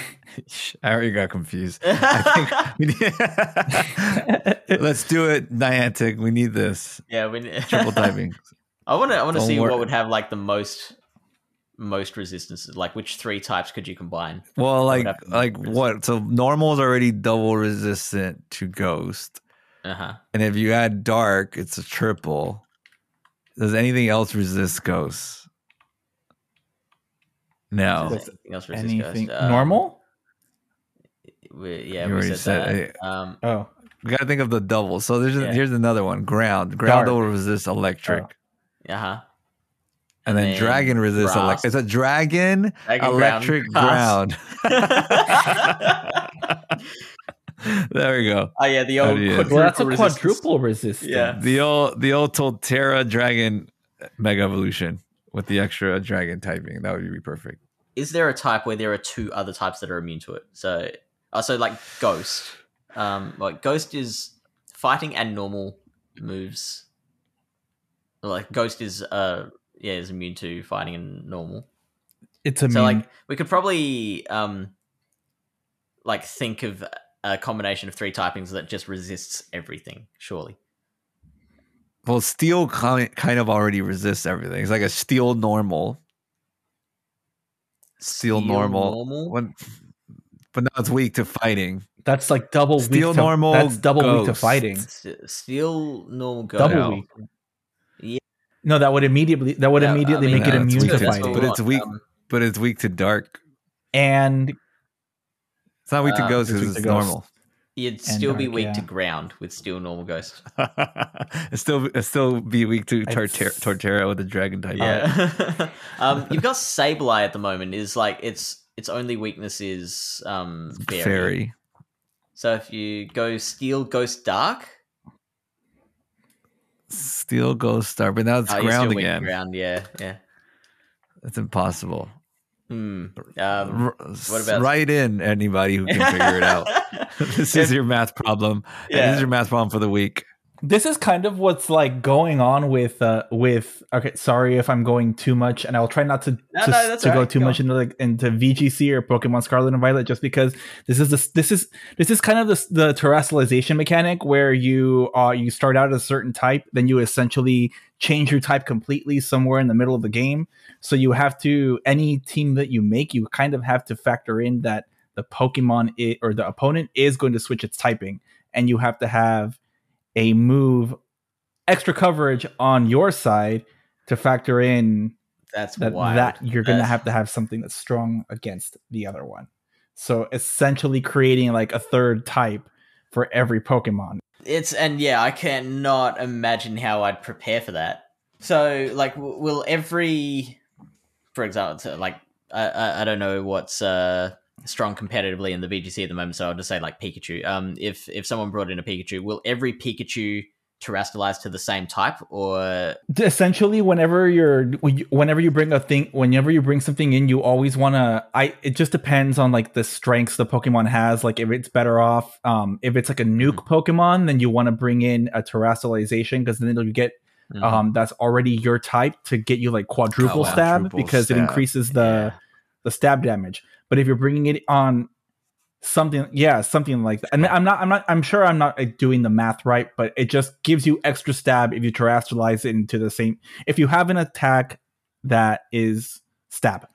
already got confused I need- let's do it niantic we need this yeah, we need- triple typing I want to. I want to see wor- what would have like the most most resistances. Like which three types could you combine? well like have to be like resistant. what so normal is already double resistant to ghost Uh huh. And if you add dark, it's a triple. Does anything else resist ghosts? No. Does Anything else resist anything ghost? Um, normal? We, yeah, You we already said, said that. Um, Oh, We gotta think of the double. So there's Yeah. here's another one. Ground. Ground Dark. will resist electric. uh huh. And then, then dragon resists grass. electric. It's a dragon, Dragon electric ground, ground. there we go. oh yeah, the old do quadruple well, that's a resistance. quadruple resistance. Yeah. The old the old Torterra dragon mega evolution with the extra dragon typing. That would be perfect. Is there a type where there are two other types that are immune to it? So, uh, so like ghost. Um, like ghost is fighting and normal moves. Like ghost is uh yeah is immune to fighting and normal. It's a So like we could probably um like think of a combination of three typings that just resists everything. Surely. Well, steel kind kind of already resists everything. It's like a steel normal. Steel normal. normal. When but now it's weak to fighting. That's like double Steel weak to, normal That's double weak to fighting. Steel normal go. Double weak. Yeah. No, that would immediately that would Yeah, I immediately mean, make it Yeah, it's immune weak to to- fighting. But it's weak. Um, But it's weak to dark. And It's not weak to Um, ghost because weak it's normal. you'd still be dark, weak yeah. to ground with steel normal ghost. it still it still be weak to Torterra, Torterra with a dragon type. Yeah. um, you've got Sableye at the moment. Is like its its only weakness is um fairy. Fairy. So if you go steel ghost dark, Steel ghost star, but now it's oh, ground still weak to again. Ground, yeah, yeah. It's impossible. Hmm. Um, what about- write in anybody who can figure it out? this is your math problem. Yeah. This is your math problem for the week. This is kind of what's like going on with uh with okay sorry if i'm going too much and i'll try not to No, to, no, to all go too Go much into like into vgc or pokemon scarlet and violet just because this is this this is this is kind of the, the terastallization mechanic where you uh you start out as a certain type then you essentially change your type completely somewhere in the middle of the game. So you have to any team that you make you kind of have to factor in that the pokemon i or the opponent is going to switch its typing and you have to have a move extra coverage on your side to factor in that's that wild. that you're going to have to have something that's strong against the other one. So essentially creating like a third type for every Pokemon. It's and yeah, I cannot imagine how I'd prepare for that. So, like, will every, for example, so, like, I, I I don't know what's uh strong competitively in the VGC at the moment, so I'll just say like Pikachu. Um, if if someone brought in a Pikachu, will every Pikachu terastallize to the same type, or Essentially whenever you're whenever you bring a thing whenever you bring something in you always want to I it just depends on like the strengths the Pokemon has like if it's better off um if it's like a nuke Pokemon then you want to bring in a terastallization because then it'll get Mhm. um, that's already your type to get you like quadruple Oh, wow. stab Quadruple because it increases the Yeah. The stab damage. But if you're bringing it on something, yeah, something like that. And I'm not, I'm not, I'm sure I'm not like, doing the math right, but it just gives you extra stab if you terastallize it into the same. If you have an attack that is stab.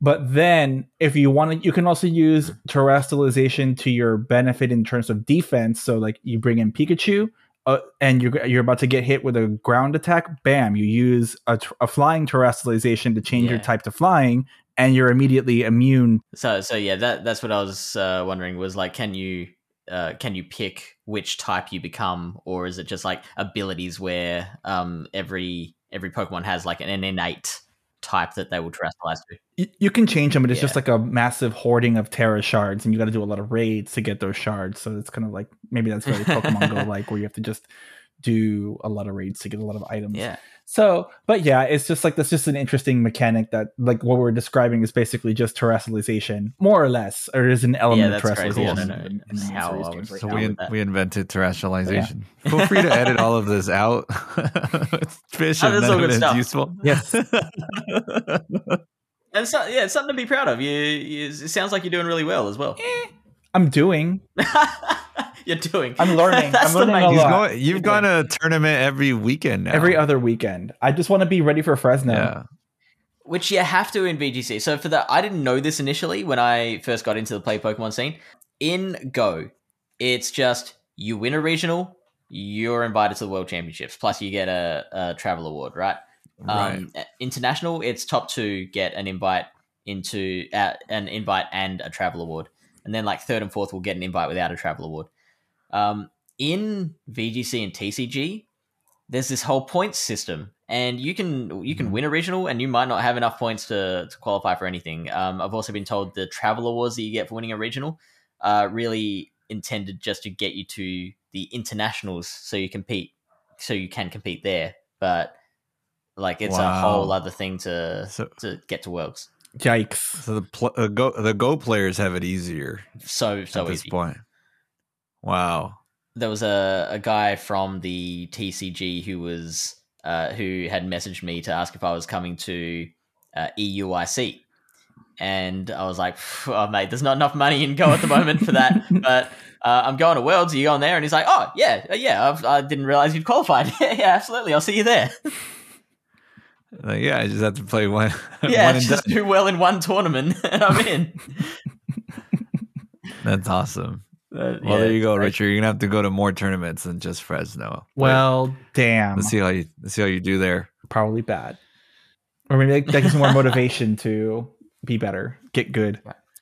But then, if you want to, you can also use terastallization to your benefit in terms of defense. So, like, you bring in Pikachu, uh, and you're you're about to get hit with a ground attack. Bam! You use a flying terastallization to change your type to flying, and you're immediately immune. So so yeah, that that's what I was uh, wondering was like, can you uh, can you pick which type you become, or is it just like abilities where um, every every Pokemon has like an innate type that they will terastallize to? You, you can change them, but it's Yeah. just like a massive hoarding of Tera shards, and you got to do a lot of raids to get those shards. So it's kind of like maybe that's very Pokemon Go like, where you have to just do a lot of raids to get a lot of items. Yeah, So, but yeah, it's just like that's just an interesting mechanic that like what we're describing is basically just terastallization, more or less, or is an element Yeah, of that's crazy. I terastallization. don't in- in the how series I games right So we, with we invented terastallization. Feel free to edit all of this out. Fish Oh, and that's all none of good it's stuff. useful. Yes. and so yeah, it's something to be proud of. You, you it sounds like you're doing really well as well. Eh, I'm doing. you're doing. I'm learning. That's I'm learning a lot. going, you've gone to a tournament every weekend now. Every other weekend. I just want to be ready for Fresno. Yeah. which you have to in VGC. So for that, I didn't know this initially when I first got into the play Pokemon scene. In Go, it's just you win a regional, you're invited to the World Championships. Plus, you get a, a travel award, right? Right. Um, international, it's top two get an invite into uh, an invite and a travel award, and then like third and fourth will get an invite without a travel award. Um, in VGC and TCG, there's this whole points system, and you can you can Mhm. win a regional, and you might not have enough points to, to qualify for anything. Um, I've also been told the travel awards that you get for winning a regional are really intended just to get you to the internationals, so you compete, so you can compete there. But like, it's a whole other thing to So, to get to worlds. Yikes. so the pl- uh, go the Go players have it easier So so at this easy. point. Wow. there was a, a guy from the TCG who was uh, who had messaged me to ask if I was coming to uh, EUIC, and I was like, "Oh mate, there's not enough money in Go at the moment for that, but uh, I'm going to Worlds. Are you going there?" And he's like, "Oh yeah, uh, yeah, I've, I didn't realize you'd qualified. yeah, yeah, absolutely. I'll see you there. Like, yeah, I just have to play one. yeah, one and just done. do well in one tournament, and I'm in." That's awesome. Uh, Well, yeah, there you go. Richard. You're gonna have to go to more tournaments than just Fresno. But Well, damn. let's see how you let's see how you do there. Probably bad. Or maybe that, that gives me more motivation to be better, get good.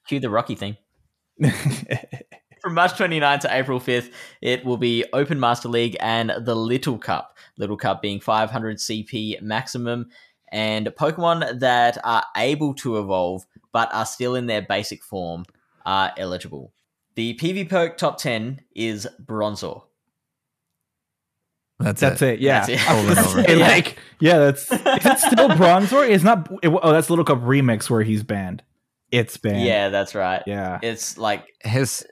Cue the Rocky theme. From March 29 to April 5th, it will be Open Master League and the Little Cup. Little Cup being 500 CP maximum, and Pokemon that are able to evolve but are still in their basic form are eligible. The PvPoke top 10 is Bronzor. That's, That's it. it. Yeah. That's it. I was gonna Over and say, like, yeah, that's is it still Bronzor? It's not. It, oh, that's Little Cup remix where he's banned. It's banned. Yeah, that's right. Yeah. It's like His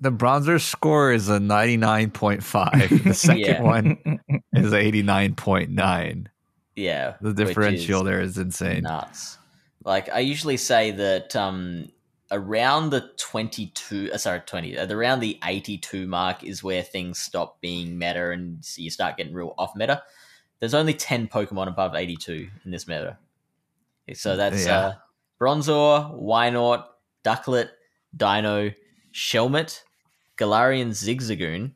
the Bronzor score is a 99.5. The second Yeah. one is 89.9. yeah, The which is differential there is insane. nuts. Like I usually say that um around the 22 uh, sorry 20 uh, around the 82 mark is where things stop being meta and you start getting real off meta. There's only 10 Pokemon above 82 in this meta. So that's Yeah. uh Bronzor, Wynaut, Ducklett, Deino, Shelmet, Galarian Zigzagoon,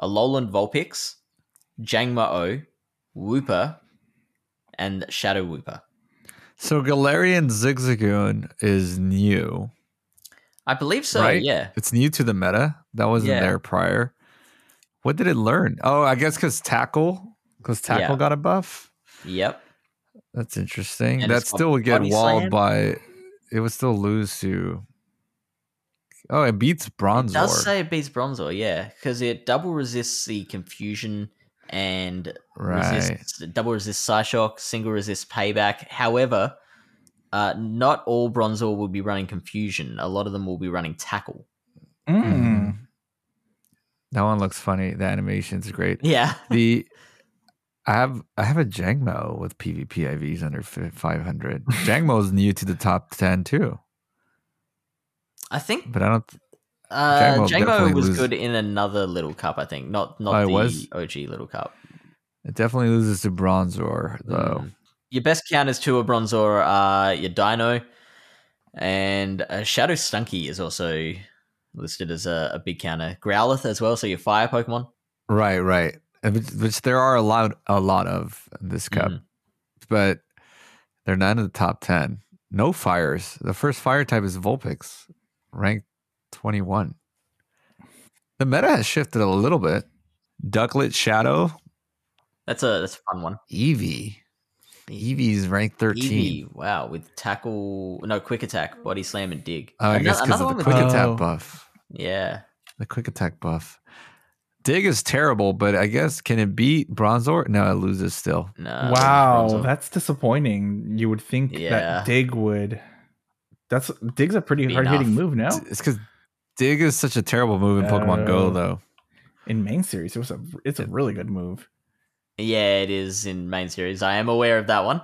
Alolan Vulpix, Jangmo-o, Wooper, and Shadow Wooper. So Galarian Zigzagoon is new. I believe so. Right? Yeah. It's new to the meta. That wasn't Yeah. there prior. What did it learn? Oh, I guess because tackle, because tackle Yeah. got a buff. Yep. That's interesting. And that still would get walled slam? by. It would still lose to. Oh, it beats Bronzor. It does say it beats Bronzor, yeah, because it double resists the confusion and right. resists double resists Psyshock, single resists payback. However, uh, not all Bronzor will be running confusion. A lot of them will be running tackle. Mm. Mhm. That one looks funny. The animation's great. Yeah. The I have I have a Jangmo with PvP IVs under 500. Jangmo is new to the top 10 too, I think but I don't. uh, Jangmo Jango was lose- good in another little cup, I think. Not not Oh, the was? OG little cup. It definitely loses to Bronzor though. Mm. Your best counters to a Bronzor are your Deino, and uh, Shadow Stunky is also listed as a, a big counter. Growlithe as well, so your fire Pokemon. Right, right. Which, which there are a lot a lot of in this cup, Mhm. but they're not in the top 10. No fires. The first fire type is Vulpix, ranked 21. The meta has shifted a little bit. Ducklett Shadow, That's a that's a fun one. Eevee. Eevee's ranked 13. Eevee, wow, with tackle, no quick attack, body slam, and dig. Oh, I Ano- guess because of the quick dig. attack Oh. buff. Yeah, The quick attack buff. Dig is terrible, but I guess can it beat Bronzor? No, it loses still. no. wow, that's disappointing. You would think Yeah. that Dig would. That's Dig's a pretty hard hitting move now. It's because Dig is such a terrible move in Pokemon uh, Go oh. though. In main series, it was a it's a really good move. Yeah, it is in main series. I am aware of that one.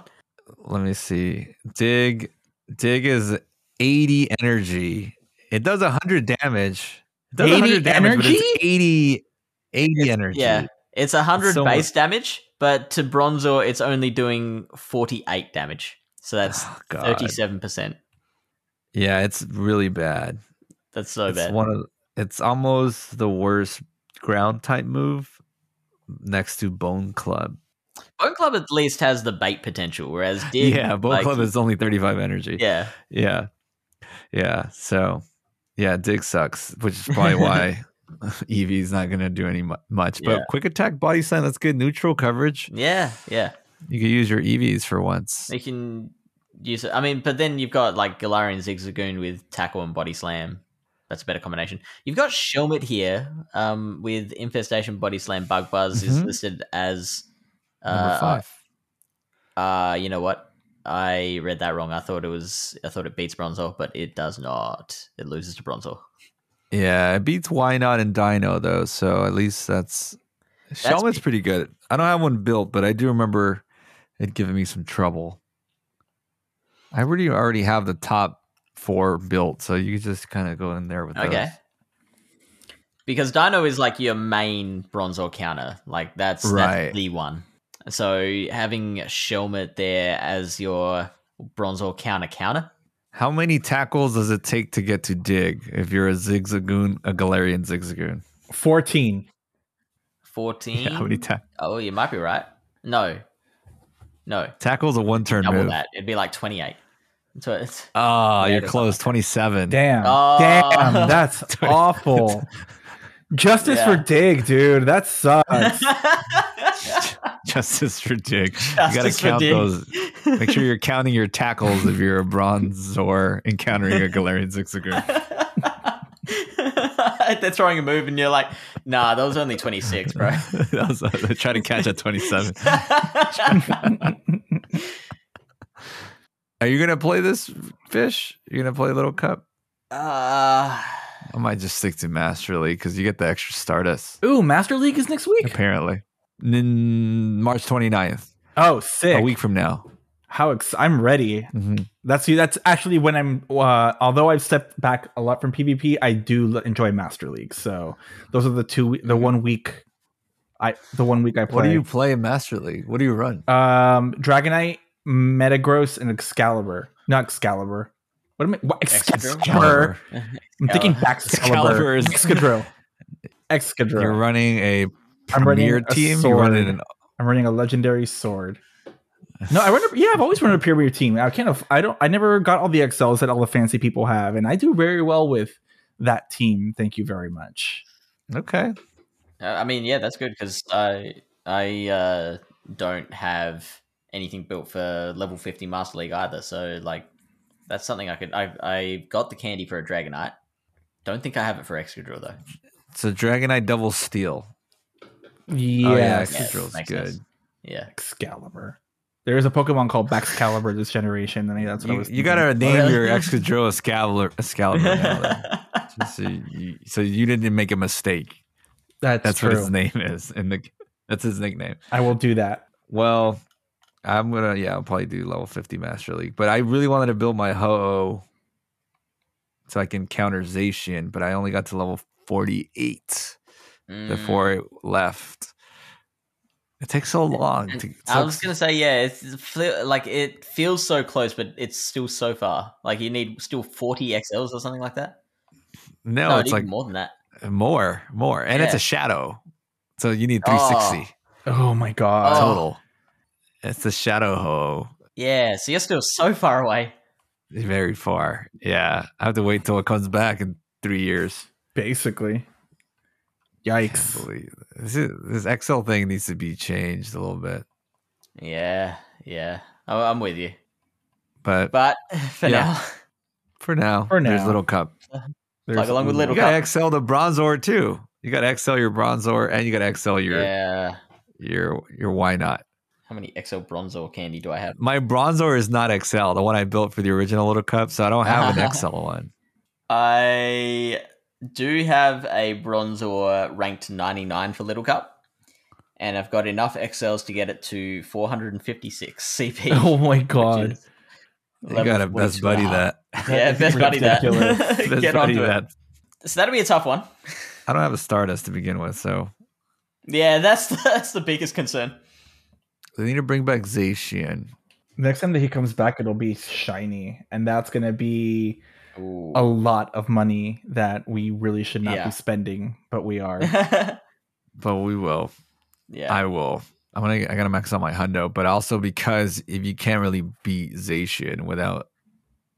Let me see. Dig Dig is 80 energy. It does 100 damage. It does 80 100 damage, energy? but it's 80 80 it's, energy. Yeah. It's 100 so base much. damage, but to Bronzor it's only doing 48 damage. So that's 37%. Yeah, it's really bad. That's so it's bad. one of it's almost the worst ground type move next to Bone Club. Bone Club at least has the bait potential, whereas Dig, yeah, Bone like, Club is only 35 energy. yeah, Yeah. Yeah. So, yeah, Dig sucks, which is probably why Eevee's not going to do any much. But Yeah. quick attack, body slam, that's good. Neutral coverage. yeah, yeah. You could use your Eevees for once. They can use it. I mean, but then you've got like Galarian Zigzagoon with tackle and body slam. That's a better combination. You've got Shelmet here um, with Infestation, Body Slam, Bug Buzz is Mhm. listed as Number uh, five. Uh, you know what? I read that wrong. I thought it was. I thought it beats Bronzor, but it does not. It loses to Bronzor. Yeah, it beats Wynaut and Deino, though. So at least that's. Shelmet's pretty good. I don't have one built, but I do remember it giving me some trouble. I really already have the top four built, so you just kind of go in there with that. Okay. those. Because Deino is like your main Bronzor counter. Like that's, Right. that's the one. So having Shelmet there as your Bronzor counter counter. How many tackles does it take to get to dig if you're a zigzagoon, a Galarian zigzagoon? 14. 14. Yeah, how many ta- oh, you might be right. No. No. tackles a one turn Double move? that. It'd be like 28. So it's, Oh, Yeah, you're close. 27. Damn. Oh. Damn. That's awful. Justice Yeah. for Dig, dude. That sucks. Justice for dig. you got to count dig. those. Make sure you're counting your tackles if you're a Bronzor encountering a Galarian zigzagoon. They're throwing a move and you're like, nah, that was only 26, bro. that was, they're trying to catch at 27. Are you gonna play this fish? You gonna play Little Cup? uh, I might just stick to Master League because you get the extra Stardust. Ooh, Master League is next week. Apparently, N- March 29th, Oh, sick. a week from now. How ex- I'm ready. Mhm. That's that's actually when I'm. Uh, although I've stepped back a lot from PvP, I do l- enjoy Master League. So those are the two, the one week. I the one week I play. What do you play in Master League? What do you run? Um, Dragonite, Metagross, and Excalibur. Not Excalibur. What am I? What, Excadrill? Excalibur. I'm thinking Excalibur Excalibur. is- Excadrill. Excadrill. You're running a I'm running premier a team. You're running an I'm running a legendary sword. No, I run. A, yeah, I've always run a premier team. I can't. I don't. I never got all the XLs that all the fancy people have, and I do very well with that team. Thank you very much. okay. Uh, I mean, yeah, that's good because I I uh, don't have anything built for level fifty Master League either. So like, that's something I could. I I got the candy for a Dragonite. Don't think I have it for Excadrill though. So Dragonite Double Steel. Yes, Oh, yeah, Yeah, Excadrill's makes good. sense. Yeah. Excalibur. There is a Pokemon called Baxcalibur this generation, and that's what I You, was. you thinking. gotta name really? your Excadrill Excalibur, Excalibur now. then. So, you, so you didn't make a mistake. That's, That's true. what his name is. and the that's his nickname. I will do that. Well, I'm gonna yeah, I'll probably do level 50 Master League. But I really wanted to build my Ho-Oh so I can counter Zacian, but I only got to level 48 Mm. before it left. It takes so long to I was gonna say, yeah, it's like it feels so close, but it's still so far. Like you need still forty XLs or something like that. no, no, it's like more than that. more, more. And it's a shadow. So you need 360 Oh my god! Oh. total. It's the shadow Ho-Oh. Yeah, so you're still so far away. Very far. Yeah. I have to wait till it comes back in three years. Basically, Can't yikes! this, is, this XL thing needs to be changed a little bit. Yeah, yeah, I'm with you. But, But for Yeah. now, for now, For now, there's now. Little Cup. Plug along with You Little got Cup. to XL the Bronzor too. You got to XL your Bronzor and you got to XL your yeah. your your Wynaut. How many XL Bronzor candy do I have? My Bronzor is not XL, the one I built for the original Little Cup, so I don't have an XL one. I do have a Bronzor ranked 99 for Little Cup, and I've got enough XLs to get it to 456 CP. Oh my god! You got to best 42 and a buddy that. Yeah, best buddy that. Best Get buddy it. that. So that'll be a tough one. I don't have a Stardust to begin with, so Yeah, that's that's the biggest concern. They need to bring back Zacian. Next time that he comes back, it'll be shiny, and that's gonna be Ooh. a lot of money that we really should not Yeah. be spending, but we are. But we will. yeah. I will. I'm gonna. I gotta max out my hundo, but also because if you can't really beat Zacian without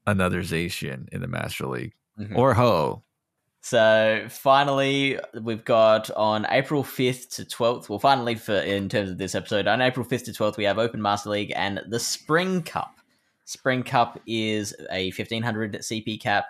another Zacian in the Master League Mhm. or Ho, So finally, we've got on April fifth to twelfth. Well, finally, for in terms of this episode, on April fifth to twelfth, we have Open Master League and the Spring Cup. Spring Cup is a fifteen hundred CP cap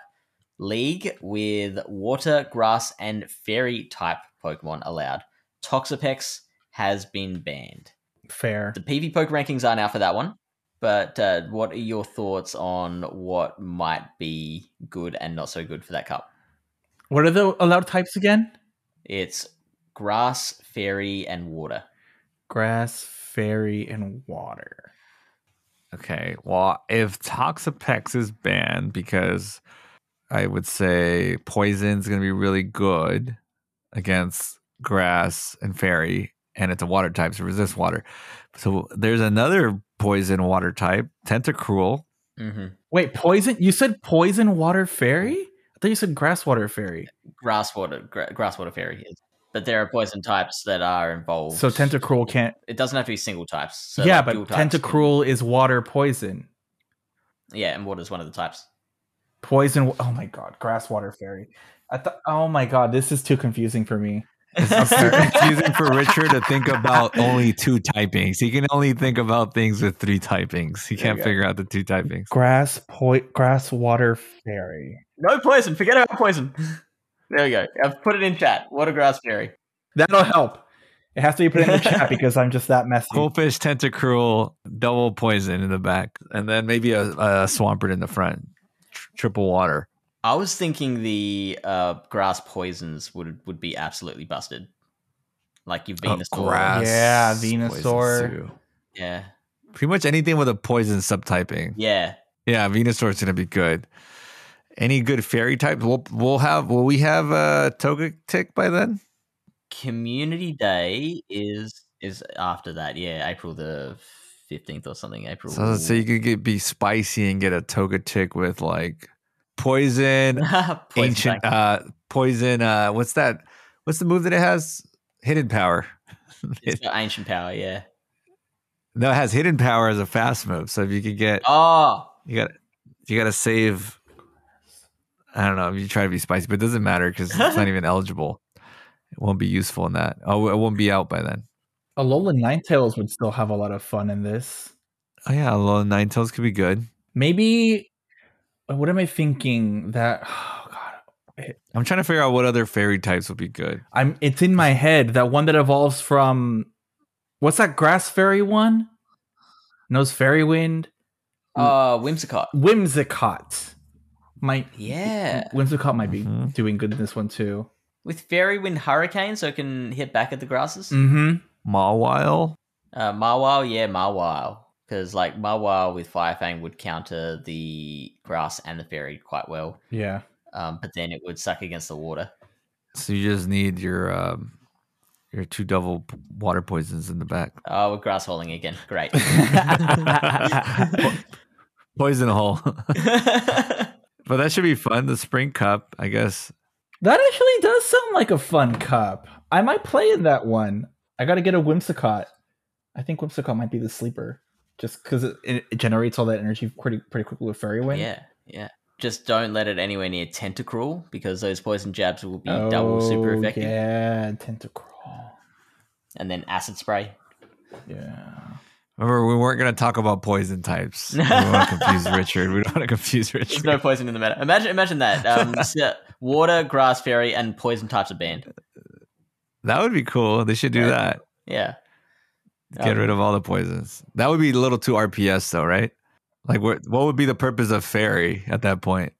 league with water, grass, and fairy type Pokemon allowed. Toxapex has been banned. Fair. The PvPoke rankings are now for that one, but uh, what are your thoughts on what might be good and not so good for that cup? What are the allowed types again? It's grass, fairy, and water. Grass, fairy, and water. Okay. Well, if Toxapex is banned because I would say poison's going to be really good against grass and fairy, and it's a water type, so resist water. So there's another poison water type, Tentacruel, hmm Wait, poison? You said poison water fairy? I thought you said grass water fairy. Grass water, gra- grass water fairy is. But there are poison types that are involved. So Tentacruel can't. It doesn't have to be single types. So yeah, like but types can- Tentacruel is water poison. Yeah, and water is one of the types. Poison. Oh my god, grass water fairy. I thought. Oh my god, this is too confusing for me. It's too confusing for Richard to think about only two typings. He can only think about things with three typings. He There can't figure out the two typings. Grass po- grass water fairy. No poison. Forget about poison. There we go. I've put it in chat. Water grass fairy. That'll help. It has to be put in the chat because I'm just that messy. Qwilfish, tentacruel, double poison in the back, and then maybe a, a swampert in the front. Tr- triple water. I was thinking the uh, grass poisons would would be absolutely busted. Like your Oh, Venusaur. grass Yeah, Venusaur. Yeah. Pretty much anything with a poison subtyping. Yeah. Yeah, Venusaur is gonna be good. Any good fairy types? We'll we'll have. Will we have a Togetic by then? Community Day is is after that. Yeah, April the fifteenth or something. April. So, so you could get be spicy and get a Togetic with like poison, Poison ancient uh poison uh what's that what's the move that it has hidden power It's got ancient power. Yeah. no it has hidden power as a fast move so if you could get Oh, you got you got to save i don't know if you try to be spicy but it doesn't matter because it's not even eligible it won't be useful in that oh it won't be out by then Alola Ninetales would still have a lot of fun in this. oh yeah Alola Ninetales could be good Maybe. What am I thinking? That. Oh god. i'm trying to figure out what other fairy types would be good I'm. It's in my head. That one that evolves from. What's that grass fairy one? Nose fairy wind. uh, Whimsicott. Whimsicott. Might. Yeah. Whimsicott might be Mhm. doing good in this one too. With Fairy Wind Hurricane, so it can hit back at the grasses. Mm-hmm. Mawile Uh, Mawile, yeah, Mawile. Because, like, Mawile with Firefang would counter the grass and the fairy quite well. Yeah. Um, but then it would suck against the water. so you just need your um your two double p- water poisons in the back Oh, we're grass hauling again. Great. poison hole But that should be fun. The spring cup, I guess. That actually does sound like a fun cup. I might play in that one. I got to get a Whimsicott. I think Whimsicott might be the sleeper, just because it, it, it generates all that energy pretty pretty quickly with Fairy Wind. yeah, yeah. Just don't let it anywhere near Tentacruel because those poison jabs will be double super Oh, effective. Yeah, Tentacruel. And then Acid Spray. Yeah. Remember, we weren't going to talk about poison types. We don't want to confuse Richard. We don't want to confuse Richard. There's no poison in the meta. Imagine, imagine that. Um, water, grass, fairy, and poison types are banned. That would be cool. They should do Yeah. that. Yeah. Get rid of all the poisons. That would be a little too RPS, though, right? Like, what what would be the purpose of fairy at that point?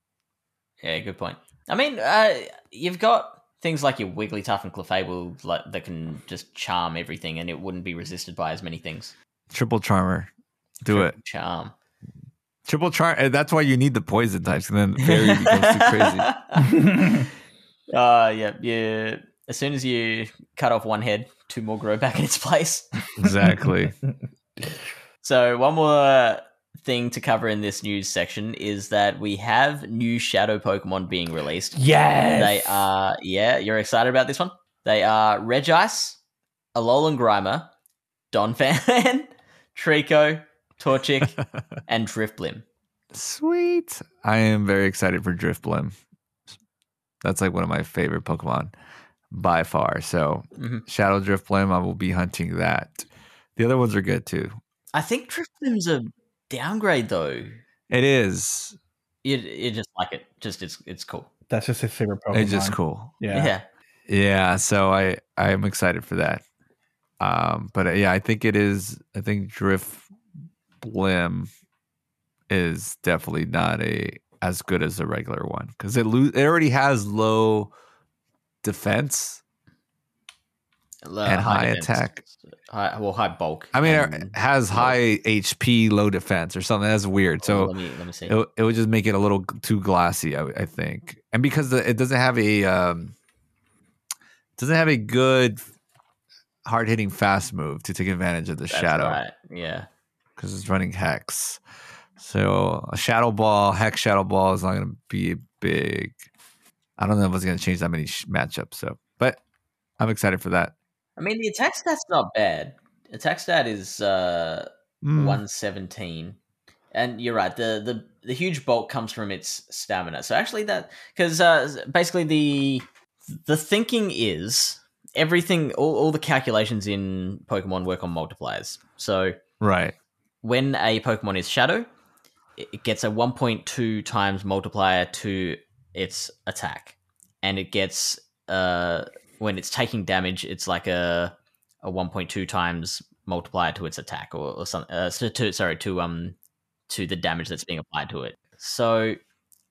Yeah, good point. I mean, uh, you've got things like your Wigglytuff and Clefable like, that can just charm everything, and it wouldn't be resisted by as many things. Triple charmer. Do it. Charm. Triple charm. That's why you need the poison types, and then fairy becomes too crazy. Uh, yeah, yeah. As soon as you cut off one head, two more grow back in its place. Exactly. So one more thing to cover in this news section is that we have new shadow Pokemon being released. yes. They are, yeah, you're excited about this one? They are Regice, Alolan Grimer, Donphan, Treecko, Torchic, and Drifblim. Sweet. I am very excited for Drifblim. That's like one of my favorite Pokemon by far. So, Mhm. Shadow Drifblim, I will be hunting that. The other ones are good too. I think Drifblim's a downgrade though. It is. You, you just like it. Just it's it's cool. That's just his favorite Pokemon. It's just cool. Yeah. Yeah. Yeah. So I I am excited for that. Um, but uh, yeah, I think it is. I think Drift Blim is definitely not a as good as a regular one because it lo- it already has low defense Uh, And high defense. attack. High, well, high bulk. I mean, it has high HP, low defense, or something. That's weird. Oh, So let me let me see. it, it would just make it a little too glassy, I, I think. And because the, it doesn't have a um, doesn't have a good hard hitting fast move to take advantage of the That's shadow right. Yeah. because it's running hex. So a shadow ball, hex shadow ball is not going to be a big. I don't know if it's going to change that many sh- matchups. So, but I'm excited for that. I mean, the attack stat's not bad. Attack stat is uh, Mm, 117. And you're right. The, the the huge bulk comes from its stamina. So actually, that because uh, basically the the thinking is everything, all, all the calculations in Pokemon work on multipliers. So Right. when a Pokemon is Shadow, it gets a 1.2 times multiplier to its attack, and it gets uh when it's taking damage, it's like a a 1.2 times multiplier to its attack, or, or something. Uh, to sorry to um to the damage that's being applied to it. So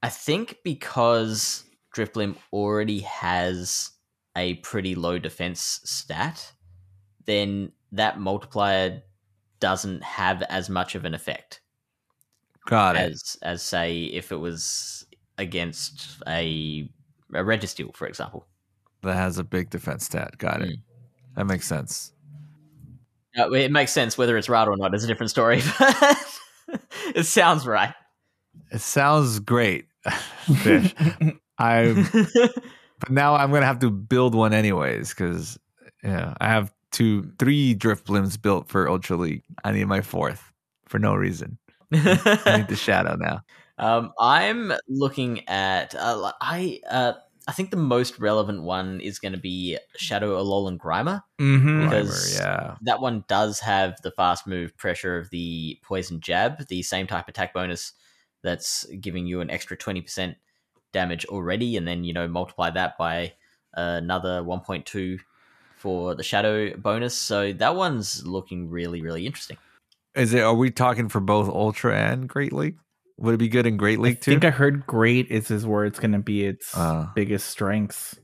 I think because Drifblim already has a pretty low defense stat, then that multiplier doesn't have as much of an effect Got it. as as say if it was against a a Registeel, for example. That has a big defense stat. Got it. Mm. That makes sense. Uh, it makes sense whether it's right or not is a different story, but it sounds right. It sounds great. Fish. I but now I'm gonna have to build one anyways because yeah, I have two, three Drifblims built for Ultra League. I need my fourth for no reason. I need the shadow now. um, I'm looking at uh, I uh, I think the most relevant one is going to be Shadow Alolan Grimer. hmm Because- Grimer, yeah, that one does have the fast move pressure of the poison jab, the same type attack bonus that's giving you an extra 20% damage already, and then, you know, multiply that by another 1.2 for the shadow bonus. So that one's looking really, really interesting. is it? Are we talking for both Ultra and Great League? Would it be good in Great I League too? I think I heard great is is where it's going to be its Uh. biggest strengths.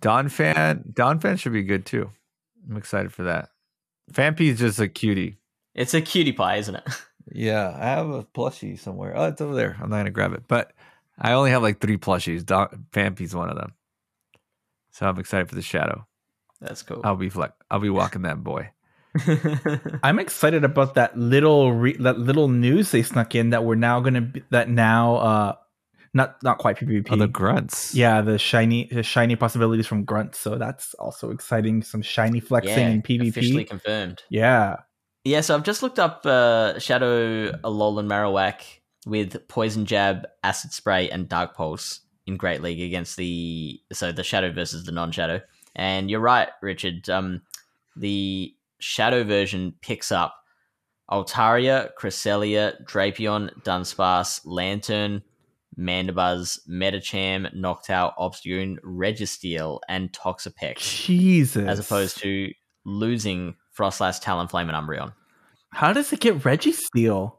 Donphan, Don fan should be good too. I'm excited for that. Phanpy is just a cutie. It's a cutie pie, isn't it? Yeah, I have a plushie somewhere. Oh, it's over there. I'm not gonna grab it, but I only have like three plushies. Don, Phanpy's one of them. So I'm excited for the shadow. That's cool. I'll be flex. I'll be walking that boy. I'm excited about that little re- that little news they snuck in that we're now going to be that now uh not not quite PvP. Oh, the grunts. yeah, the shiny the shiny possibilities from Grunt. So that's also exciting. Some shiny flexing yeah, in PvP. officially confirmed. yeah. Yeah, so I've just looked up uh, Shadow Alolan Marowak with Poison Jab, Acid Spray, and Dark Pulse in Great League against the so the Shadow versus the non-Shadow. And you're right, Richard. Um, the Shadow version picks up Altaria, Cresselia, Drapion, Dunsparce, Lanturn, Mandibuzz, Medicham, Noctowl, Obstagoon, Registeel, and Toxapex, Jesus. as opposed to losing Froslass, Talonflame, and Umbreon. how does it get Registeel?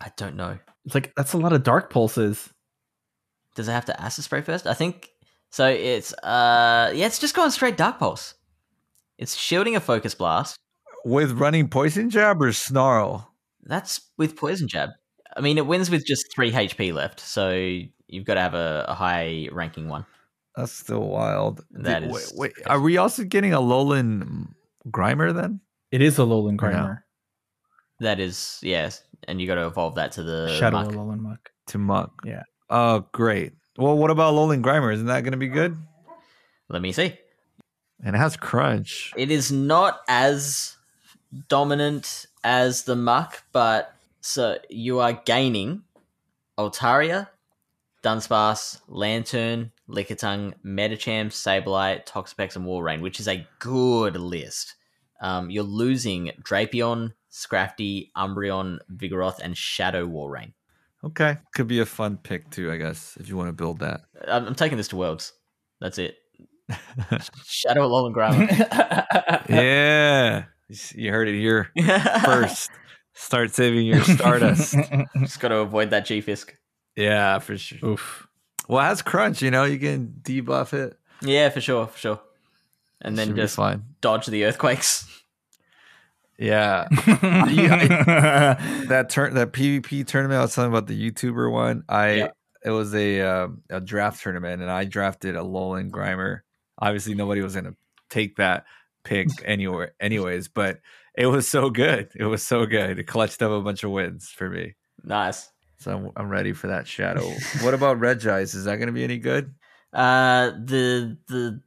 I don't know. It's like that's a lot of dark pulses. Does it have to acid spray first? I think so. It's uh, yeah, it's just going straight dark pulse. It's shielding a focus blast. With running poison jab or snarl. That's with poison jab. I mean, it wins with just three HP left, so you've got to have a, a high ranking one. That's still wild. That Did- is wait, wait, are we also getting Alolan Grimer then? It is a Alolan Or no? Grimer. That is yes, and you got to evolve that to the Shadow muck. Alolan Muck. To Muck. Yeah. Oh, great. Well, what about Lolan Grimer? Isn't that going to be good? Let me see. And it has crunch. It is not as dominant as the muck, but so you are gaining Altaria, Dunsparce, Lanturn, Lickitung, Medicham, Sableye, Toxapex, and Walrein, which is a good list. Um, you're losing Drapion, Scrafty, Umbreon, Vigoroth, and Shadow Walrein. Okay. Could be a fun pick too, I guess, if you want to build that. I'm, I'm taking this to Worlds. That's it. Shadow Alolan Grimer. yeah. You heard it here first. Start saving your Stardust. Just got to avoid that G-Fisk. yeah, for sure. Oof. Well, it has crunch, you know, you can debuff it. Yeah, for sure, for sure. And then Should just fine. dodge the earthquakes. Yeah. that turn that PvP tournament I was telling about the YouTuber one. I Yeah. it was a um a draft tournament and I drafted Alolan Grimer. Obviously nobody was gonna take that pick anywhere anyways, but it was so good. It was so good. It clutched up a bunch of wins for me. Nice. So I'm, I'm ready for that shadow. what about Regice? Is that going to be any good? Uh, the the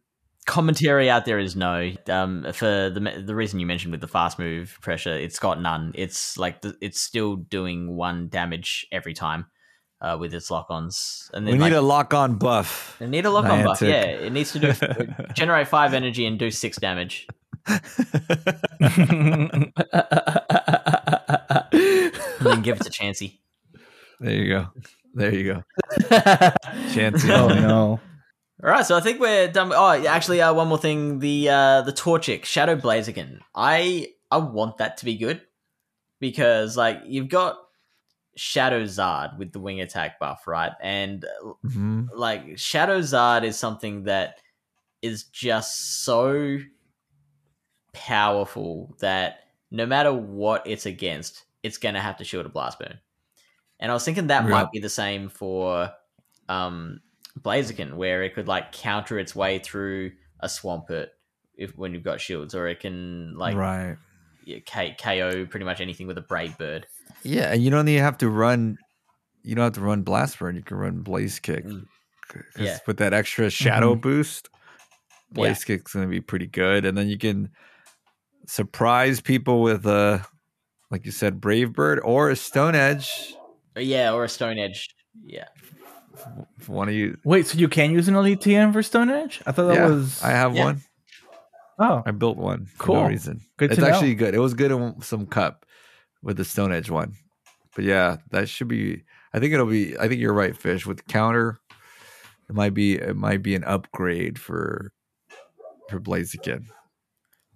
commentary out there is no. Um, for the the reason you mentioned with the fast move pressure, it's got none. It's like the, it's still doing one damage every time. Uh, with its lock-ons, and then, We then need a lock on buff. They need a lock on buff. Yeah, it needs to do generate five energy and do six damage. And then give it to Chansey. there you go. There you go. Chansey. oh no. All right, so I think we're done. Oh, yeah, actually, uh, one more thing: the uh, the Torchic Shadow Blaziken. I I want that to be good because like you've got Shadow Zard with the wing attack buff, right? And Mhm. like Shadow Zard is something that is just so powerful that no matter what it's against, it's gonna have to shield a blast burn. And I was thinking that might be the same for um Blaziken, where it could like counter its way through a Swampert if when you've got shields, or it can like right. yeah, K- KO pretty much anything with a Brave Bird. Yeah, and you don't even have to run. You don't have to run blast burn. You can run blaze kick. Mm. 'Cause Yeah. with that extra shadow Mhm. boost, blaze kick's going to be pretty good. And then you can surprise people with a, like you said, brave bird or a stone edge. Uh, Yeah, or a Stone Edge. Yeah. If one of you, Wait, so you can use an elite for Stone Edge? I thought that yeah, was. I have yeah. one. Oh, I built one for no Cool. reason. Good it's to know. actually good. It was good in some cup with the Stone Edge one. But yeah, that should be. I think it'll be. I think you're right, Fish. With counter, it might be. It might be an upgrade for for Blaziken.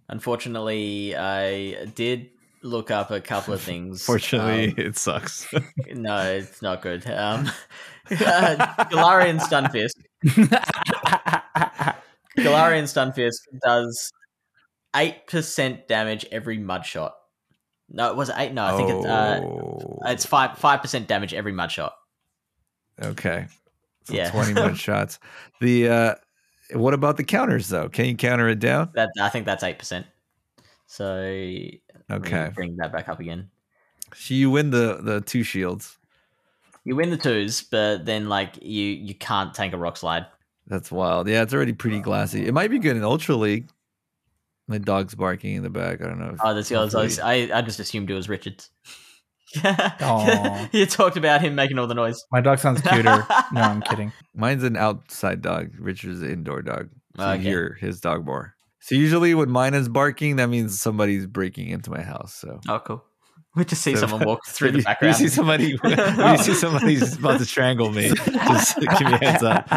Unfortunately, I did look up a couple of things. Fortunately, Um, it sucks. no, it's not good. Um, uh, Galarian Stunfisk. Galarian Stunfisk does eight percent damage every mud shot. No, it was eight. No, I think it's uh, Oh, it's five five percent damage every mud shot. okay. So Yeah. twenty mud shots. The uh, what about the counters though? Can you counter it down? That I think that's eight percent. So Okay. bring that back up again. So you win the the two shields. You win the twos, but then like you you can't tank a rock slide. That's wild. Yeah, it's already pretty glassy. It might be good in Ultra League. My dog's barking in the back. I don't know. if- Oh, that's the other. I I just assumed it was Richards. Aw. you talked about him making all the noise. my dog sounds cuter. no, I'm kidding. Mine's an outside dog. Richard's an indoor dog. So Okay. you hear his dog more. So usually when mine is barking, that means somebody's breaking into my house. So Oh, cool. We just see So- someone walk through the background. You see somebody. you see somebody's about to strangle me. Just give me a heads up.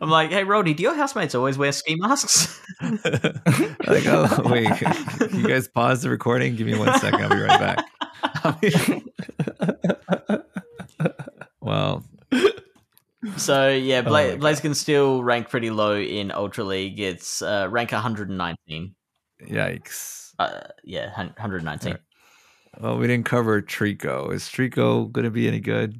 I'm like, hey, Roddy, do your housemates always wear ski masks? like, oh wait, you guys pause the recording. Give me one second. I'll be right back. well, so yeah, Bla- Oh my God. Blaziken still rank pretty low in Ultra League. It's uh, rank 119. Yikes. Uh, yeah, 119. Right. Well, we didn't cover Treecko. Is Treecko going to be any good?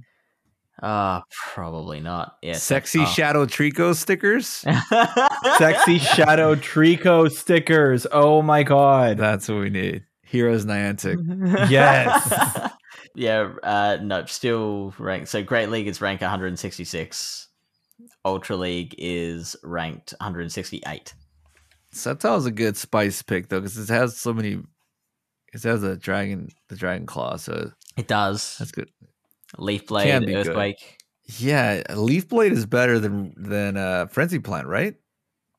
Uh, probably not. Yeah, Sexy oh. Shadow Treecko stickers? Sexy Shadow Treecko stickers. Oh my god. That's what we need. Heroes Niantic. Yes. yeah, uh, nope. Still ranked. So Great League is ranked 166. Ultra League is ranked 168. Sceptile's a good spice pick though, because it has so many. It has a dragon, the dragon claw, so It does. that's good. Leaf blade Can Blade, be good. Yeah, Leaf Blade is better than than uh, Frenzy Plant, right?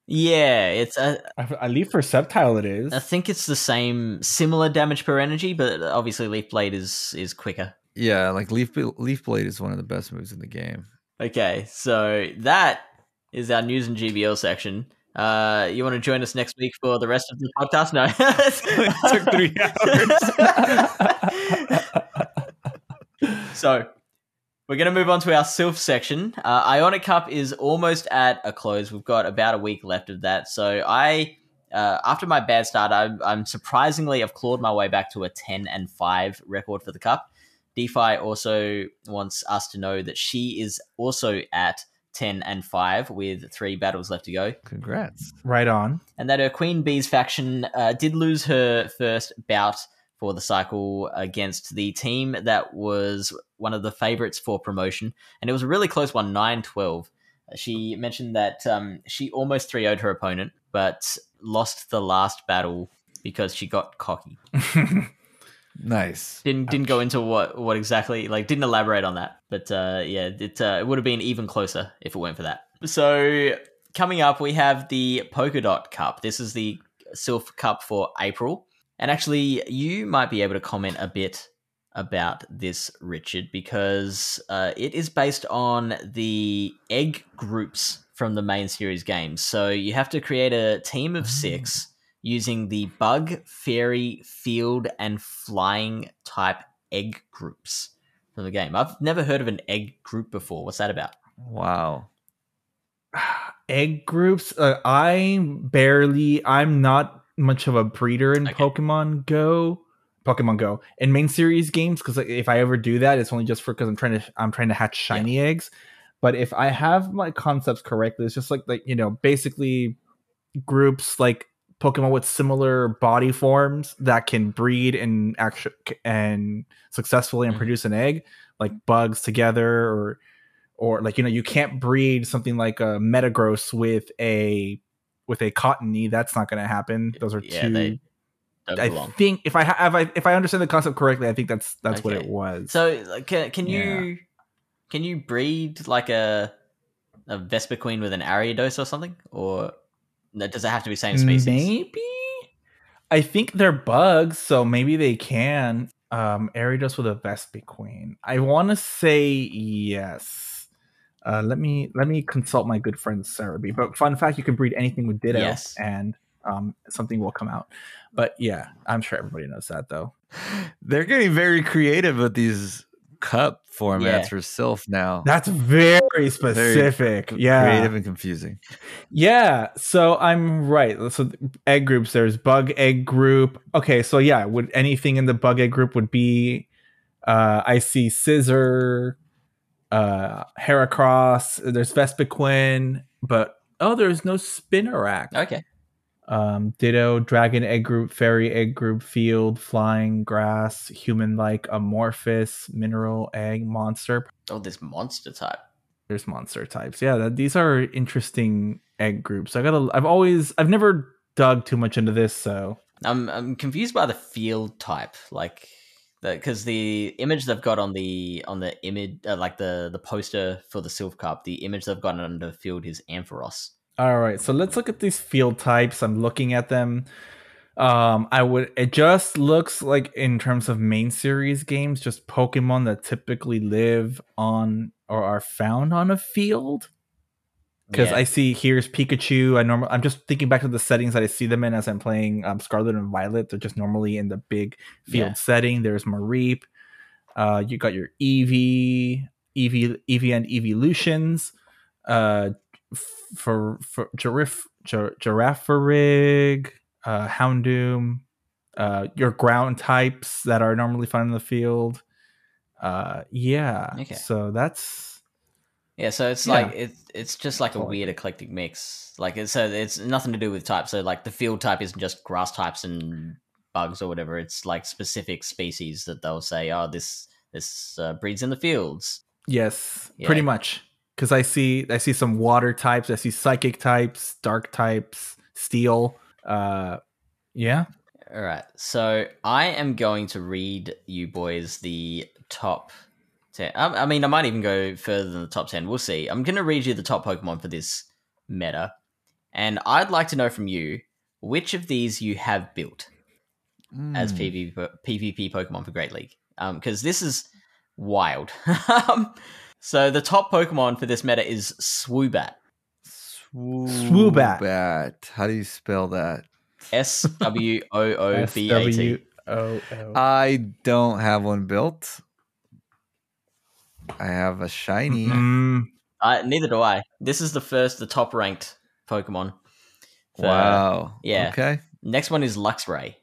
Yeah, it's a. I, I leave for Sceptile it is. I think it's the same, similar damage per energy, but obviously Leaf Blade is is quicker. Yeah, like Leaf Leaf Blade is one of the best moves in the game. Okay, so that is our news and GBL section. Uh, you want to join us next week for the rest of the podcast? No, It took three hours. so we're going to move on to our Silph section. Uh, Ionic Cup is almost at a close. We've got about a week left of that. So I, uh, after my bad start, I'm, I'm surprisingly I've clawed my way back to a ten and five record for the cup. DPhiE also wants us to know that she is also at ten and five with three battles left to go Congrats. right on. and that her Queen Bees faction uh, did lose her first bout for the cycle against the team that was one of the favorites for promotion. And it was a really close one, 9 12. She mentioned that um, she almost 3 0'd her opponent, but lost the last battle because she got cocky. Nice. Didn't didn't go into what what exactly like didn't elaborate on that, but uh, yeah, it uh, it would have been even closer if it weren't for that. So coming up, we have the Polkadot Cup. This is the Silph Cup for April, and actually, you might be able to comment a bit about this, Richard, because uh, it is based on the egg groups from the main series games. So you have to create a team of six using the bug, fairy, field, and flying type egg groups from the game. I've never heard of an egg group before. What's that about? Wow. egg groups. Uh, I barely. I'm not much of a breeder in Okay. Pokemon Go. Pokemon Go in main series games because if I ever do that, it's only just for because I'm trying to I'm trying to hatch shiny eggs. But if I have my concepts correctly, it's just like like you know basically groups like Pokemon with similar body forms that can breed and actually and successfully and Mhm. produce an egg, like bugs together or or like you know you can't breed something like a Metagross with a with a Cottonee. That's not going to happen. Those are Yeah, two. they I think if I ha- if I if I understand the concept correctly, I think that's that's what it was. So can can Yeah. you can you breed like a a Vespiquen with an Ariados or something, or does it have to be same species? Maybe. I think they're bugs, so maybe they can. Um, Ariados with a Vespiquen. I want to say yes. Uh, let me let me consult my good friend Serebii. But fun fact, you can breed anything with Ditto, Yes. and um, something will come out. But yeah, I'm sure everybody knows that though. They're getting very creative with these cup formats Yeah. for Silph now. That's very specific. yeah, Creative and confusing. Yeah, so I'm right. So egg groups, there's bug egg group. Okay, so yeah, would anything in the bug egg group would be uh I see Scizor, uh Heracross, there's Vespiquen, but oh there's no Spinarak. Okay. Um Ditto, Dragon egg group, Fairy egg group, Field, Flying, Grass, Human like, Amorphous, Mineral, Egg, Monster, Oh, this monster type. there's monster types. Yeah, that, these are interesting egg groups. I gotta. I've always. I've never dug too much into this, so I'm I'm confused by the field type, like because the image they've got on the on the image, uh, like the the poster for the Silph Cup, the image they've got under the field is Ampharos. All right. So let's look at these field types. I'm looking at them. Um, I would. It just looks like in terms of main series games, just Pokemon that typically live on or are found on a field. because Yeah. I see here's Pikachu. I normal. I'm just thinking back to the settings that I see them in as I'm playing um, Scarlet and Violet. They're just normally in the big field Yeah. setting. There's Mareep. Uh, you got your Eevee, Eevee, Eevee and Evolutions. Uh, for for Giraffe, Gir- Girafarig, uh, Houndoom. Uh, your ground types that are normally found in the field. Uh, yeah. Okay. So that's Yeah, so it's Yeah. like it's it's just like a weird eclectic mix. Like it's so it's nothing to do with type. So like the field type isn't just grass types and bugs or whatever. It's like specific species that they'll say, oh, this this uh, breeds in the fields. Yes, Yeah. pretty much. Because I see, I see some water types. I see psychic types, dark types, steel. Uh, yeah. All right. So I am going to read you boys the top 10. I, I mean, I might even go further than the top 10. We'll see. I'm going to read you the top Pokemon for this meta. And I'd like to know from you which of these you have built as Hmm. PvP, PvP Pokemon for Great League. Um, because this is wild. So the top Pokemon for this meta is Swoobat. Swoobat. Swoobat. How do you spell that? S W O O B A T. S-W-O-O. I don't have one built. I have a shiny. Mm, Uh, neither do I. This is the first, the top ranked Pokemon. for- Wow. yeah. Okay. Next one is Luxray.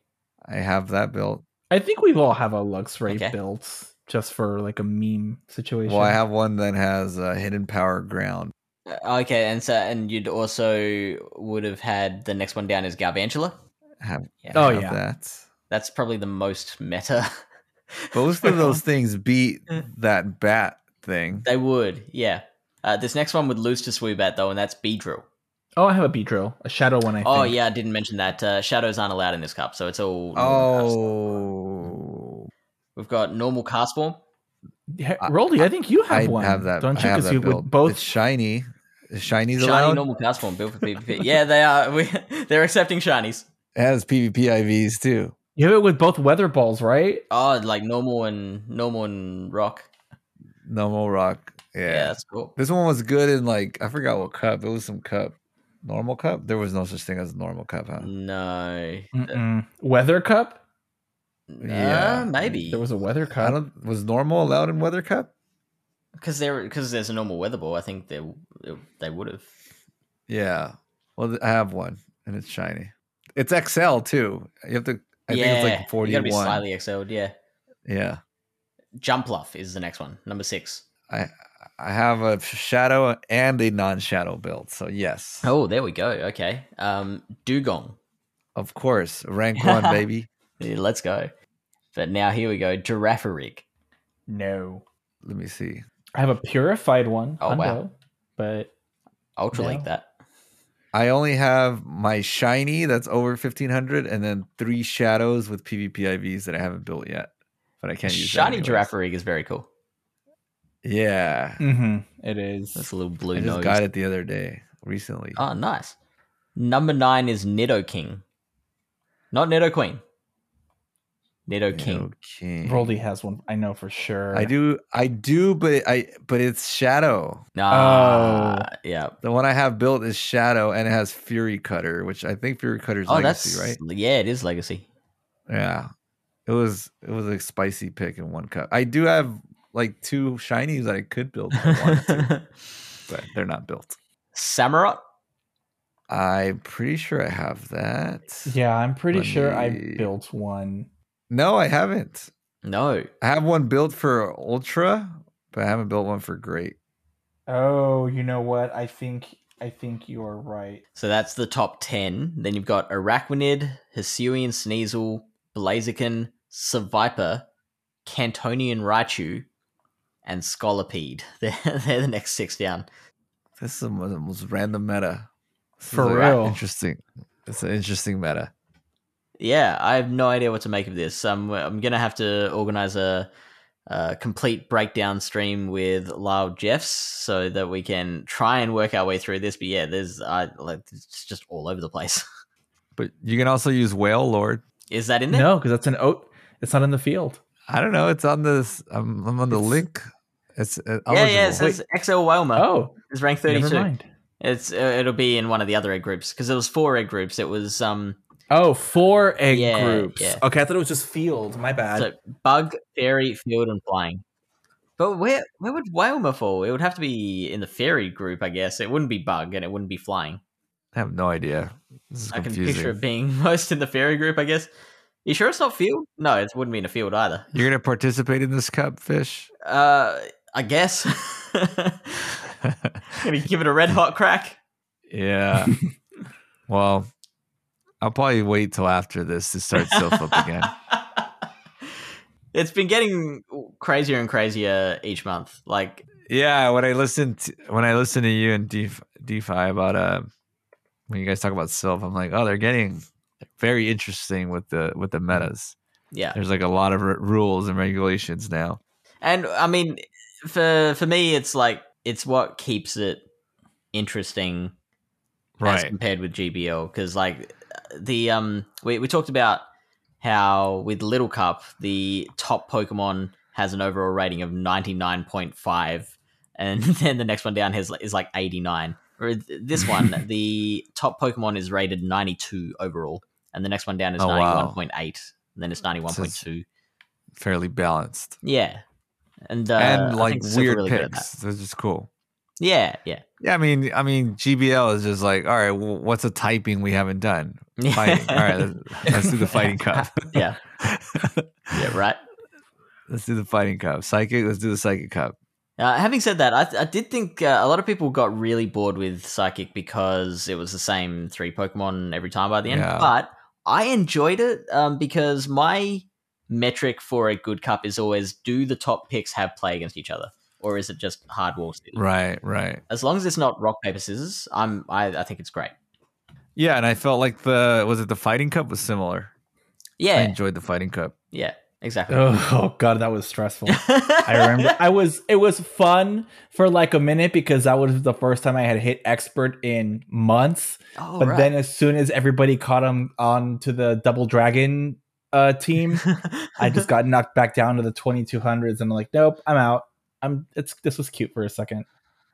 I have that built. I think we all have a Luxray Okay. built just for like a meme situation. Well, I have one that has a hidden power ground. Uh, Okay, and so and you'd also would have had the next one down is Galvantula. Have, Yeah. Oh, have yeah. that. That's probably the most meta. Both of those things beat that bat thing. they would, yeah. Uh, this next one would lose to Swoobat though, and that's Beedrill. Oh, I have a Beedrill, a Shadow one. I think. Oh yeah, I didn't mention that. Uh, shadows aren't allowed in this cup, so it's all. normal cups. Oh, We've got normal Castform. Yeah, Roldy, I think you have one. I one. have that. Don't I you? have Because that you built. would both. It's shiny. Is Shinies Shiny allowed? normal Castform built for PvP. yeah, they are. We, they're accepting shinies. It has PvP IVs too. You have it with both weather balls, right? Oh, like normal and normal and rock. Normal rock. Yeah, Yeah. that's cool. This one was good in like I forgot what cup. It was some cup. Normal cup. There was no such thing as a normal cup, huh? No. Mm-mm. Weather cup. Yeah. Uh, maybe There was a weather I cup. don't. Was normal allowed in weather cup? because there because there's a normal weather ball. I think they they would have. Yeah. Well, I have one, and it's shiny. It's XL too. You have to. I yeah, think it's like You forty gotta be slightly excelled. Yeah. Yeah. Jumpluff is the next one, number six. I I have a shadow and a non-shadow build. So yes, Oh, there we go. Okay. Um, Dewgong. of course, rank one, baby. Yeah, let's go. But now here we go. Girafarig. No, Let me see. I have a purified one. Oh, wow. But Ultra Link No. that. I only have my shiny that's over fifteen hundred, and then three shadows with PvP IVs that I haven't built yet, but I can't use. that Shiny anyways. Girafarig is very cool. Yeah, mhm, it is. That's a little blue I just nose. got it the other day recently. Oh, nice. Number nine is Nidoking. Not Nidoqueen. Nidoking. King. Roldy has one. I know for sure. I do, I do, but I, but it's shadow. Ah, yeah. The one I have built is shadow, and it has Fury Cutter, which I think Fury Cutter's Oh, legacy, that's right? yeah. It is Legacy. Yeah, it was, it was a spicy pick in one cup. I do have like two shinies that I could build, if I to, but they're not built. Samurott. I'm pretty sure I have that. Yeah, I'm pretty Let sure I built one. No, I haven't. No. I have one built for Ultra, but I haven't built one for Great. Oh, you know what? I think I think you are right. So that's the top 10. Then you've got Araquanid, Hisuian Sneasel, Blaziken, Seviper, Kantonian Raichu, and Scolipede. They're, they're the next six down. This is the most, random meta. This For real. interesting. It's an interesting meta. Yeah, I have no idea what to make of this. Um, I'm going to have to organize a, a complete breakdown stream with Lyle Jeffs so that we can try and work our way through this. But yeah, there's I like it's just all over the place. But you can also use Wailord. Is that in there? No, because that's an oat. It's not in the field. I don't know. It's on this. I'm, I'm on the It's- link. It's uh, Yeah, yeah, it says XL Wailmer. Oh, It's rank never 32. mind. It's uh, it'll be in one of the other egg groups because it was four egg groups. It was um Oh, four egg Yeah, groups. yeah. Okay, I thought it was just field. My bad. so bug, fairy, field, and flying. But where where would Wailmer fall? It would have to be in the fairy group, I guess. It wouldn't be bug and it wouldn't be flying. I have no idea. This is I can picture it being most in the fairy group, I guess. You sure it's not field? No, it wouldn't be in a field either. You're gonna participate in this cup, fish. Uh, I guess. Gonna give it a red hot crack. yeah. well, I'll probably wait till after this to start Silph up again. it's been getting crazier and crazier each month. Like, Yeah, when I listened to, when I listened to you and DPhiE, DPhiE about uh when you guys talk about Silph, I'm like, oh, they're getting very interesting with the with the metas. yeah. There's like a lot of r- rules and regulations now. And I mean, for for me, it's like it's what keeps it interesting as compared with GBL because like the um we we talked about how with Little Cup the top Pokemon has an overall rating of ninety nine point five, and then the next one down has is like eighty nine. Or this one, the top Pokemon is rated ninety two overall, and the next one down is Oh, wow. ninety one point eight, and then it's ninety one point two. Fairly balanced. Yeah, and uh, and like weird really picks. That's just cool. Yeah, yeah. Yeah, I mean, I mean, GBL is just like, all right, well, what's a typing we haven't done? Fighting. all right, let's, let's do the fighting cup. yeah, yeah, right. let's do the fighting cup. Psychic. Let's do the psychic cup. Uh, having said that, I, I did think uh, a lot of people got really bored with Psychic because it was the same three Pokemon every time by the end. Yeah. But I enjoyed it um, because my metric for a good cup is always do the top picks have play against each other, or is it just hard wall? Right, right. As long as it's not rock paper scissors, I'm I, I think it's great. Yeah, and I felt like the was it the fighting cup was similar. Yeah, I enjoyed the fighting cup. yeah, exactly. Oh, oh god, that was stressful. I remember I was it was fun for like a minute because that was the first time I had hit expert in months. oh, but right. then as soon as everybody caught him on to the double dragon uh team, I just got knocked back down to the 2200s and I'm like, nope, I'm out. I'm it's this was cute for a second.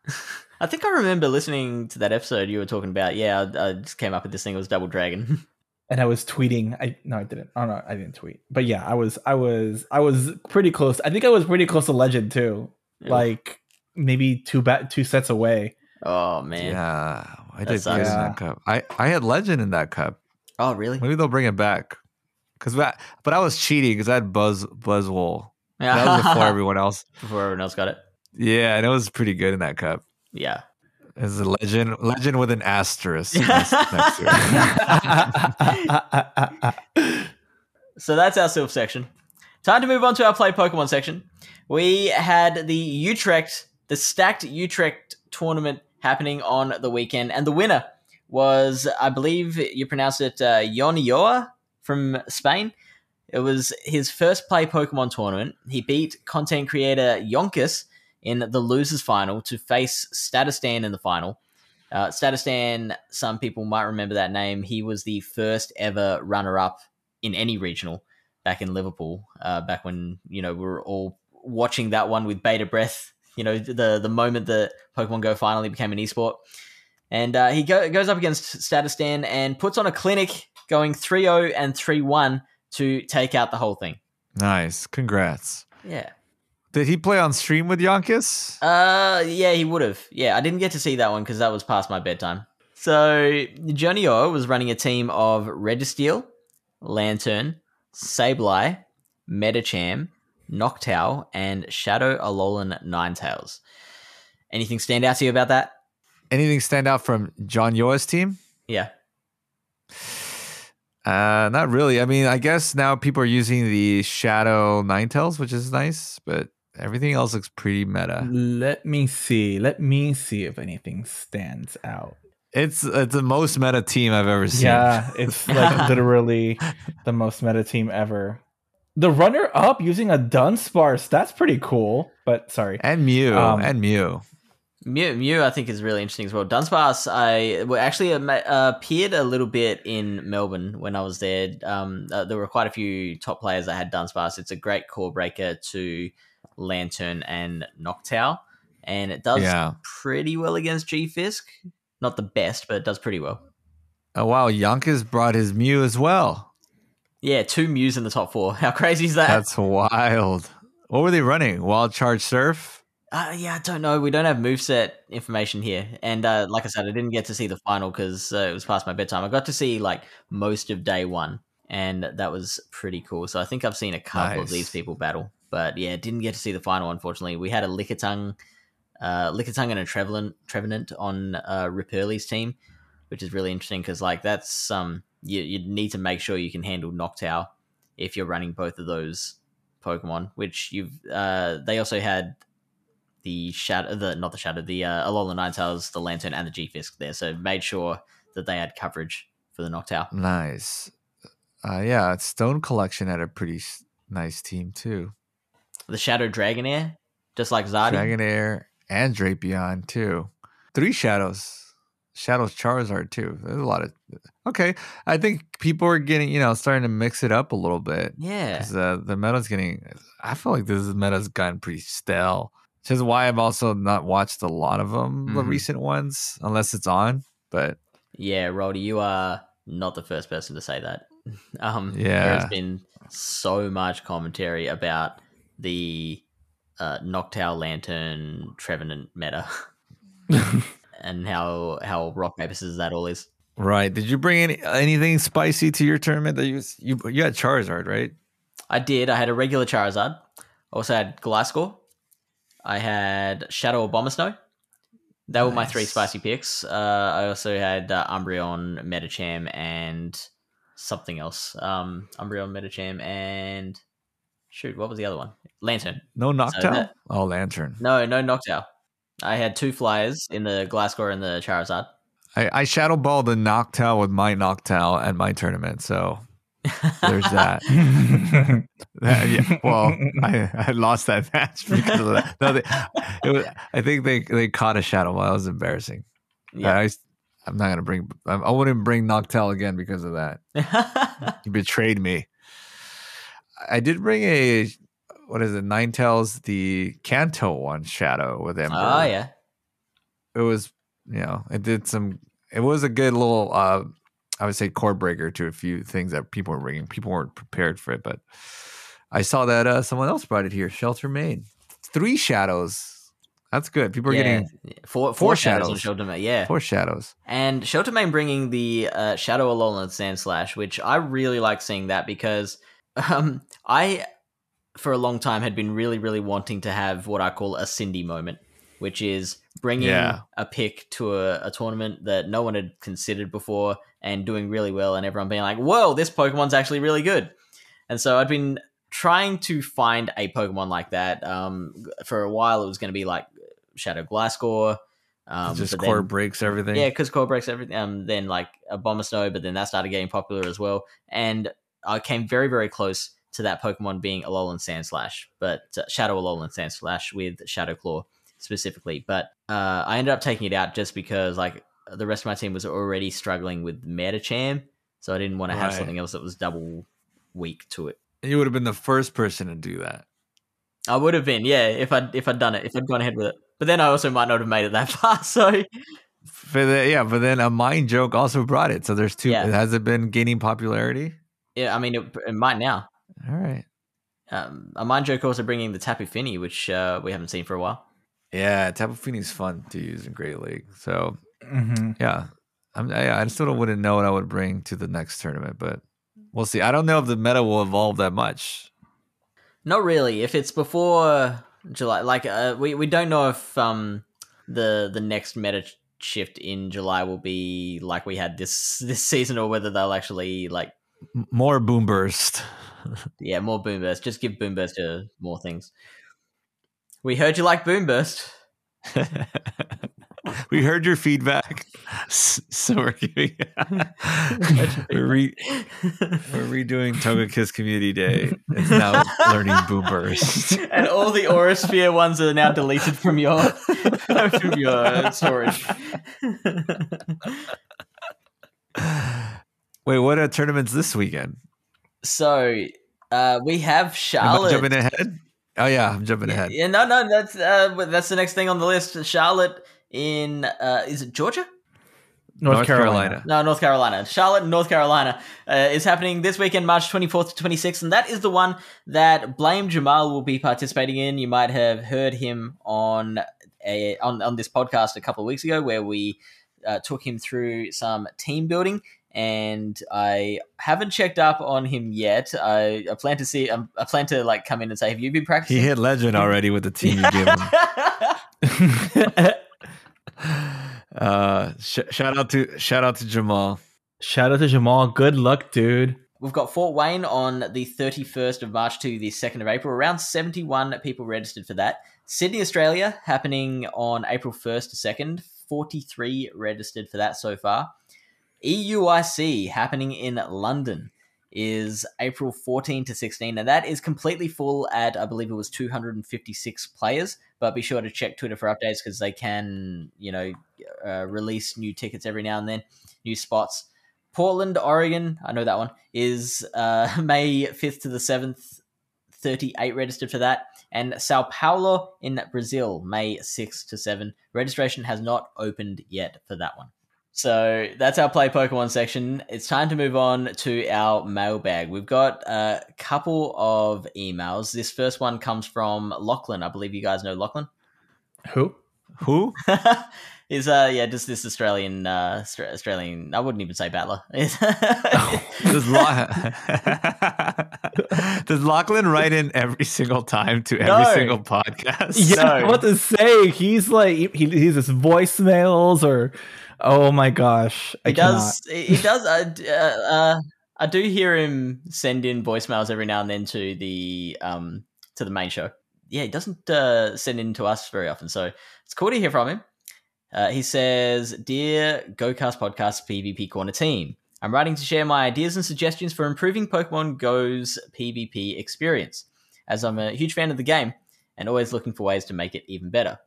I think I remember listening to that episode you were talking about. Yeah, I, I just came up with this thing. It was Double Dragon. And I was tweeting. I no, I didn't. Oh no, I didn't tweet. But yeah, I was I was I was pretty close. I think I was pretty close to legend too. Like maybe two bat two sets away. oh man. Yeah, I That did good sucks. in Yeah. that cup. I I had legend in that cup. Oh really? Maybe they'll bring it back. Cause that, but I was cheating because I had Buzz buzz wool. Yeah, That was before everyone else. Before everyone else got it. Yeah, and it was pretty good in that cup. Yeah. It's a legend, legend with an asterisk next, next to it. So that's our Silph section. Time to move on to our play Pokemon section. We had the Utrecht, the stacked Utrecht tournament happening on the weekend, and the winner was, I believe you pronounce it, uh, Yonioa from Spain. It was his first play Pokemon tournament. He beat content creator Yonkis in the losers final to face Statistan in the final. Uh, Statistan, some people might remember that name. He was the first ever runner up in any regional back in Liverpool, uh, back when you know we were all watching that one with bated breath. You know, the the moment that Pokemon Go finally became an esport, and uh, he go, goes up against Statistan and puts on a clinic, going 3-0 and 3-1 to take out the whole thing. Nice, congrats. Yeah. Did he play on stream with Yonkis? Uh, yeah, he would have. Yeah, I didn't get to see that one because that was past my bedtime. So Johnny O was running a team of Registeel, Lanturn, Sableye, Medicham, Noctowl, and Shadow Alolan Ninetales. Anything stand out to you about that? Anything stand out from John Yoa's team? Yeah. Uh, not really. I mean, I guess now people are using the Shadow Ninetales, which is nice, but everything else looks pretty meta. Let me see. Let me see if anything stands out. It's it's the most meta team I've ever seen. Yeah, it's like literally the most meta team ever. The runner up using a Dunsparce, that's pretty cool. But sorry. and Mew Um, and Mew. Mew, Mew, I think is really interesting as well. Dunsparce, I well, actually uh, appeared a little bit in Melbourne when I was there. Um, uh, there were quite a few top players that had Dunsparce. It's a great core breaker to Lanturn and Noctowl, and it does Yeah. pretty well against G Fisk. Not the best, but it does pretty well. Oh wow, Yonkis brought his Mew as well. Yeah, two Mews in the top four. How crazy is that? That's wild. What were they running? Wild Charge Surf? Uh, yeah, I don't know. We don't have moveset information here. And uh, like I said, I didn't get to see the final because uh, it was past my bedtime. I got to see like most of day one, and that was pretty cool. So I think I've seen a couple of these people battle. But yeah, didn't get to see the final, unfortunately. We had a Lickitung, uh, Lickitung and a Trevenant, Trevenant on uh, Rip Early's team, which is really interesting because like that's um you you need to make sure you can handle Noctowl if you're running both of those Pokemon. Which you've uh they also had the shadow, the not the shadow, the uh, Alola Ninetales, the Lanturn, and the G Fisk there. So made sure that they had coverage for the Noctowl. Nice. Uh, yeah, Stone Collection had a pretty nice team too. The Shadow Dragonair, just like Zardy. Dragonair and Drapion too. Three shadows. Shadows Charizard too. There's a lot of okay. I think people are getting you know starting to mix it up a little bit. yeah, because uh, the meta's getting. I feel like this meta's gotten pretty stale. Which is why I've also not watched a lot of them, the Mhm. recent ones, unless it's on. But yeah, Roddy, you are not the first person to say that. Um, yeah, there's been so much commentary about the uh, Noctowl Lanturn Trevenant meta and how how rock paper scissors that all is. right, did you bring any anything spicy to your tournament? That you you you had Charizard, right? I did. I had a regular Charizard. I Also had Gliscor. I had Shadow Abomasnow. They were my three spicy picks. Uh, I also had uh, Umbreon, Medicham, and something else. Um, Umbreon, Medicham, and shoot, what was the other one? Lanturn. No Noctowl? that- oh, Lanturn. No, no Noctowl. I had two flyers in the Gliscor and the Charizard. I, I shadow balled the Noctowl with my Noctowl at my tournament, so there's that. That- yeah, well, I, I lost that match because of that. No, they, it was, I think they they caught a shadow ball. That was embarrassing. Yeah. I, I'm not gonna bring. I, I wouldn't bring Noctowl again because of that. He betrayed me. I did bring a what is it? Ninetales, the Kanto one shadow with Ember. oh yeah. It was you know it did some. It was a good little. uh I would say core breaker to a few things that people were bringing. People weren't prepared for it, but I saw that uh someone else brought it here. Shelter Maid, three shadows. That's good. People are yeah. getting four, four, four shadows, shadows. Shelter Mane, Yeah. four shadows. And Shelter Mane bringing the uh, Shadow Alolan Sandslash, which I really like seeing that because um, I, for a long time, had been really, really wanting to have what I call a Cindy moment, which is bringing Yeah. a pick to a, a tournament that no one had considered before and doing really well, and everyone being like, whoa, this Pokemon's actually really good. And so I'd been trying to find a Pokemon like that. Um, for a while, it was going to be like Shadow Gliscor. Um, just core then- breaks everything. yeah, because core breaks everything. Um, then like Abomasnow, but then that started getting popular as well, and I came very very close to that Pokemon being Alolan Sandslash, but uh, Shadow Alolan Sand Slash with Shadow Claw specifically. But uh, I ended up taking it out just because like the rest of my team was already struggling with Medicham, so I didn't want to have Right. something else that was double weak to it. You would have been the first person to do that. I would have been, yeah, if I if I'd done it, if I'd gone ahead with it. But then I also might not have made it that far. So For the, yeah, but then a mind joke also brought it. So there's two. Yeah. Has it been gaining popularity? Yeah, I mean, it, it might now. All right. Um, a mind joke also bringing the Tapu Fini, which uh, we haven't seen for a while. Yeah, Tapu Fini's fun to use in Great League. So Mhm. yeah, I'm, I, I still wouldn't know what I would bring to the next tournament, but we'll see. I don't know if the meta will evolve that much. Not really. If it's before July, like uh, we we don't know if um the the next meta shift in July will be like we had this this season, or whether they'll actually like M- More boomburst. yeah more boomburst. Just give boomburst to more things. We heard you like boomburst. we heard your feedback, so we're giving. we're, re- we're redoing Togekiss Community Day. It's now learning boomburst. and all the Aurasphere ones are now deleted from your from your storage. Wait, what are tournaments this weekend? so uh, we have Am I Charlotte. jumping ahead? Oh yeah, I'm jumping yeah, ahead. yeah, no, no, that's uh, that's the next thing on the list. Charlotte in uh, is it Georgia? North, North Carolina. Carolina. No, North Carolina. Charlotte, North Carolina uh, is happening this weekend, March 24th to 26th, and that is the one that Blame Jamal will be participating in. You might have heard him on a on, on this podcast a couple of weeks ago, where we uh, took him through some team building. And I haven't checked up on him yet. I, I plan to see. um, I plan to like come in and say, "Have you been practicing?" He hit legend already with the team you gave him. Uh, sh- shout out to shout out to Jamal. Shout out to Jamal. Good luck, dude. We've got Fort Wayne on the 31st of March to the 2nd of April. Around 71 people registered for that. Sydney, Australia, happening on April 1st to 2nd. 43 registered for that so far. EUIC happening in London is April 14 to 16, and that is completely full at, I believe it was 256 players. But be sure to check Twitter for updates because they can, you know, uh, release new tickets every now and then, new spots. Portland, Oregon, I know that one, is uh, May 5th to the 7th, 38 registered for that. And Sao Paulo in Brazil, May 6th to 7. Registration has not opened yet for that one. So that's our Play Pokemon section. It's time to move on to our mailbag. We've got a couple of emails. This first one comes from Lachlan. I believe you guys know Lachlan. Who? Who? is uh yeah just this Australian uh Australian I wouldn't even say battler. Does, Lo- Does Lachlan write in every single time to every No. single podcast? Yeah, No. what to say? He's like he, he's his voicemails or oh my gosh, I he does he he does uh, uh, uh I do hear him send in voicemails every now and then to the um to the main show. Yeah, he doesn't uh, send in to us very often, so it's cool to hear from him. Uh, he says, "Dear GoCast Podcast PvP Corner team, I'm writing to share my ideas and suggestions for improving Pokemon Go's PvP experience, as I'm a huge fan of the game and always looking for ways to make it even better.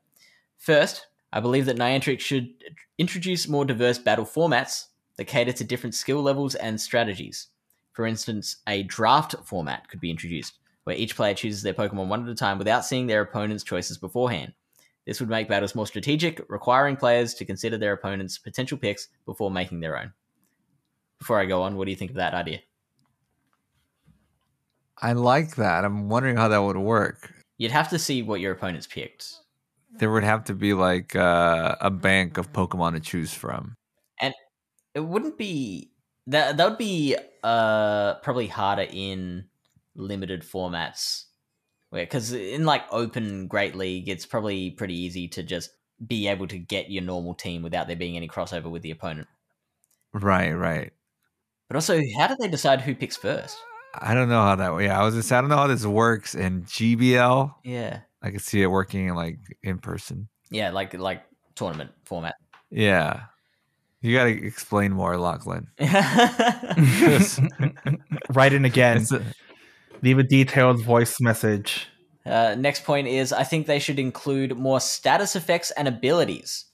First, I believe that Niantic should introduce more diverse battle formats that cater to different skill levels and strategies. For instance, a draft format could be introduced, where each player chooses their Pokemon one at a time without seeing their opponent's choices beforehand. This would make battles more strategic, requiring players to consider their opponent's potential picks before making their own. Before I go on, what do you think of that idea? I like that. I'm wondering how that would work. You'd have to see what your opponent's picked. There would have to be like uh, a bank of Pokemon to choose from. And it wouldn't be that that would be uh probably harder in limited formats because in like open great league it's probably pretty easy to just be able to get your normal team without there being any crossover with the opponent Right, right. but also how do they decide who picks first I don't know how that. Yeah, I was just. I don't know how this works in GBL. yeah I could see it working like in person. yeah like like tournament format Yeah, you got to explain more, Lachlan. Write in again. A- Leave a detailed voice message. Uh, next point is I think they should include more status effects and abilities.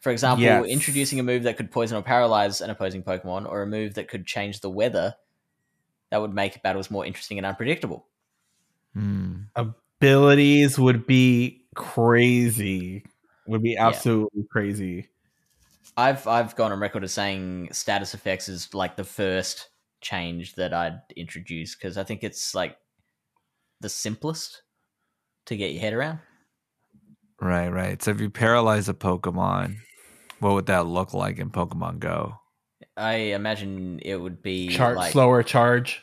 For example, Yes. introducing a move that could poison or paralyze an opposing Pokemon, or a move that could change the weather. That would make battles more interesting and unpredictable. Hmm. Abilities would be crazy. Would be Yeah. absolutely crazy. I've I've gone on record as saying status effects is like the first change that I'd introduce because I think it's like the simplest to get your head around. Right, right. So if you paralyze a Pokemon, what would that look like in Pokemon Go? I imagine it would be Char- like slower charge.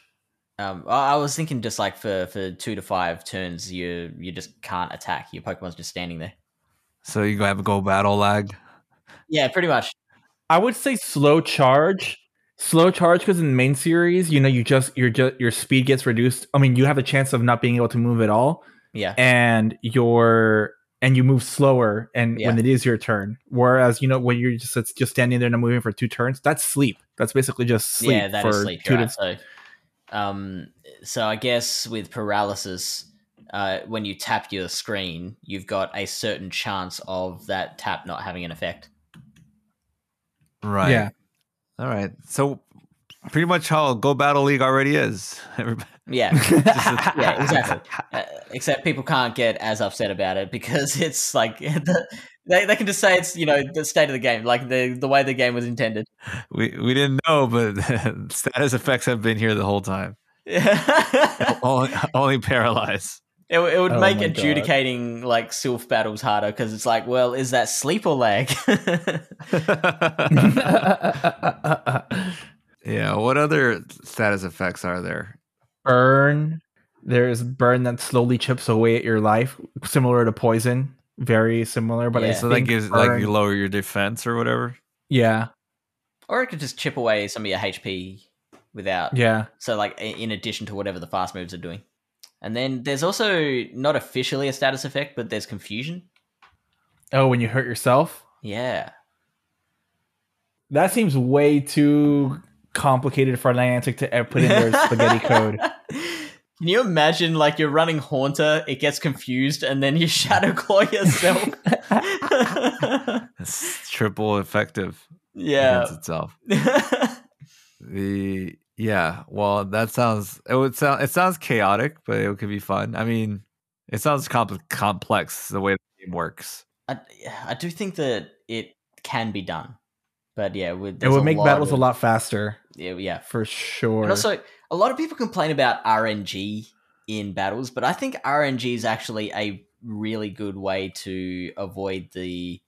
Um, I I was thinking just like for, for two to five turns, you you just can't attack. Your Pokemon's just standing there. So you go have a go battle lag. Yeah, pretty much. I would say slow charge. Slow charge because in the main series, you know, you just your just your speed gets reduced. I mean, you have a chance of not being able to move at all, Yeah, and your and you move slower and when it is your turn. Whereas, you know, when you're just it's just standing there and not moving for two turns, that's sleep. That's basically just sleep yeah, that for is sleep. two You're to. So, um, so I guess with paralysis, uh, when you tap your screen, you've got a certain chance of that tap not having an effect. Right. Yeah. All right. So pretty much how Go Battle League already is. Everybody- Yeah, yeah, exactly. Uh, except people can't get as upset about it because it's like the, they they can just say it's you know the state of the game, like the the way the game was intended. we we didn't know, but status effects have been here the whole time. it, only only paralyze. it would Oh make my God. adjudicating like Silph battles harder because it's like, well, is that sleep or lag? yeah. What other status effects are there? burn. There's burn that slowly chips away at your life, similar to poison. Very similar, but I Yeah. So that think gives like you lower your defense or whatever. yeah, or it could just chip away some of your HP without. yeah. So like in addition to whatever the fast moves are doing. And then there's also not officially a status effect, but there's confusion. Oh, when you hurt yourself, Yeah. that seems way too complicated for Niantic to ever put in their spaghetti code. Can you imagine like you're running Haunter, it gets confused, and then you shadow claw yourself? It's triple effective yeah. against itself. The yeah, well, that sounds it would sound it sounds chaotic, but it could be fun. I mean, it sounds compl- complex the way the game works. I, I do think that it can be done, but yeah, with, It would make lot battles a lot faster, Yeah, yeah. for sure. And also, a lot of people complain about RNG in battles, but I think RNG is actually a really good way to avoid the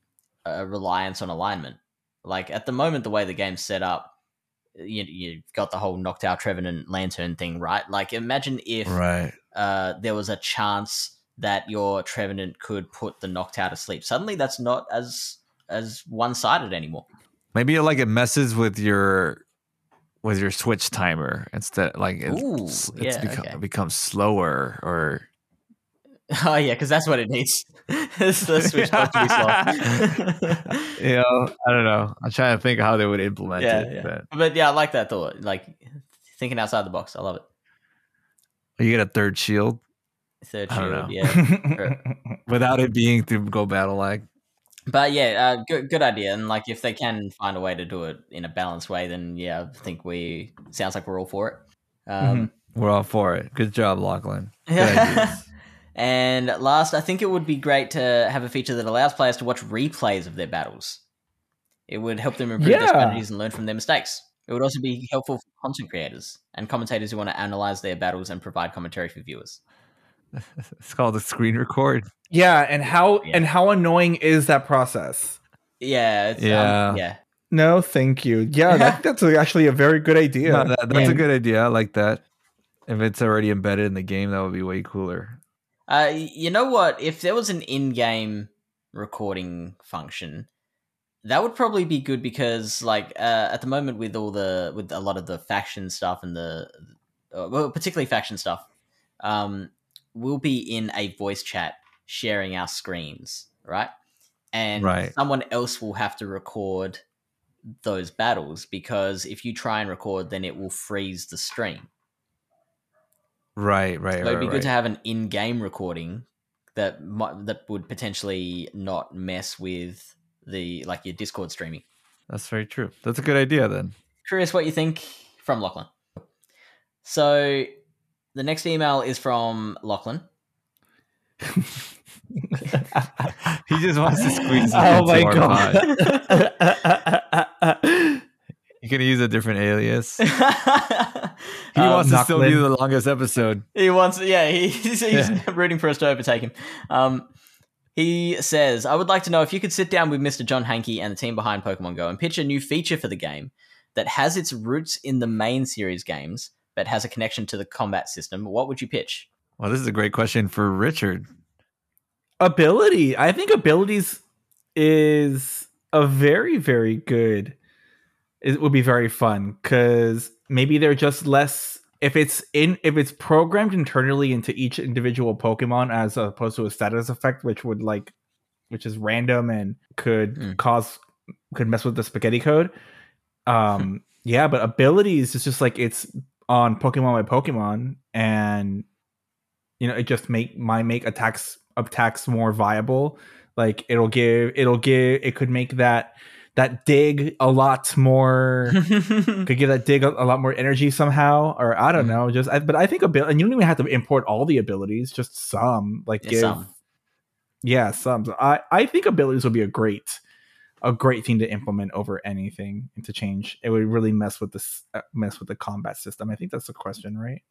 uh, reliance on alignment. Like at the moment, the way the game's set up, you you've got the whole Noctowl Trevenant Lanturn thing, right? Like imagine if Right. uh, there was a chance that your Trevenant could put the Noctowl asleep. Suddenly, that's not as as one sided anymore. Maybe like it messes with your with your switch timer instead. Like it's, Ooh, it's yeah, become, okay. becomes slower or Oh yeah, because that's what it needs. The switch clock to be slow. you know, I don't know. I'm trying to think how they would implement Yeah, it. yeah. But but yeah, I like that thought. Like thinking outside the box. I love it. you get a third shield Third shield, yeah. without it being through go battle lag. But yeah, uh, good good idea. And like, if they can find a way to do it in a balanced way, then yeah, I think we sounds like we're all for it. Um, We're all for it. Good job, Lachlan. Good and last, I think it would be great to have a feature that allows players to watch replays of their battles. It would help them improve their strategies and learn from their mistakes. It would also be helpful for content creators and commentators who want to analyze their battles and provide commentary for viewers. It's called a screen record. yeah, and how Yeah. and how annoying is that process? Yeah, it's, Yeah. um, yeah. No, thank you. Yeah, that, that's actually a very good idea. No, that, that's a good idea. I like that. If it's already embedded in the game, that would be way cooler. Uh, you know what? If there was an in-game recording function, that would probably be good because, like, uh, at the moment with all the with a lot of the faction stuff and the, uh, well, particularly faction stuff, um, we'll be in a voice chat sharing our screens, right? And Right. someone else will have to record those battles because if you try and record, then it will freeze the stream. Right, right, So it'd be good right. to have an in-game recording that might, that would potentially not mess with the like your Discord streaming. That's very true. That's a good idea then. Curious what you think from Lachlan. So the next email is from Lachlan. He just wants to squeeze. oh into my our pod. god. You can use a different alias. he He Um, wants to still be the longest episode. He wants, yeah, he, he's, he's Yeah. rooting for us to overtake him. Um, he says, I would like to know if you could sit down with Mr. John Hanke and the team behind Pokemon Go and pitch a new feature for the game that has its roots in the main series games, but has a connection to the combat system. What would you pitch? Well, this is a great question for Richard. ability. I think abilities is a very, very good. It would be very fun because maybe they're just less. If it's in, if it's programmed internally into each individual Pokemon as opposed to a status effect, which would like, which is random and could Mm. cause, could mess with the spaghetti code. Um, yeah, but abilities is just like it's on Pokemon by Pokemon, and you know it just make might make attacks attacks more viable. Like it'll give it'll give it could make that that dig a lot more could give that dig a, a lot more energy somehow or I don't Mhm. know just I, but I think abil- and you don't even have to import all the abilities just some like Yeah, give some. yeah some So I I think abilities would be a great a great thing to implement over anything and to change it would really mess with this uh, mess with the combat system I think that's the question right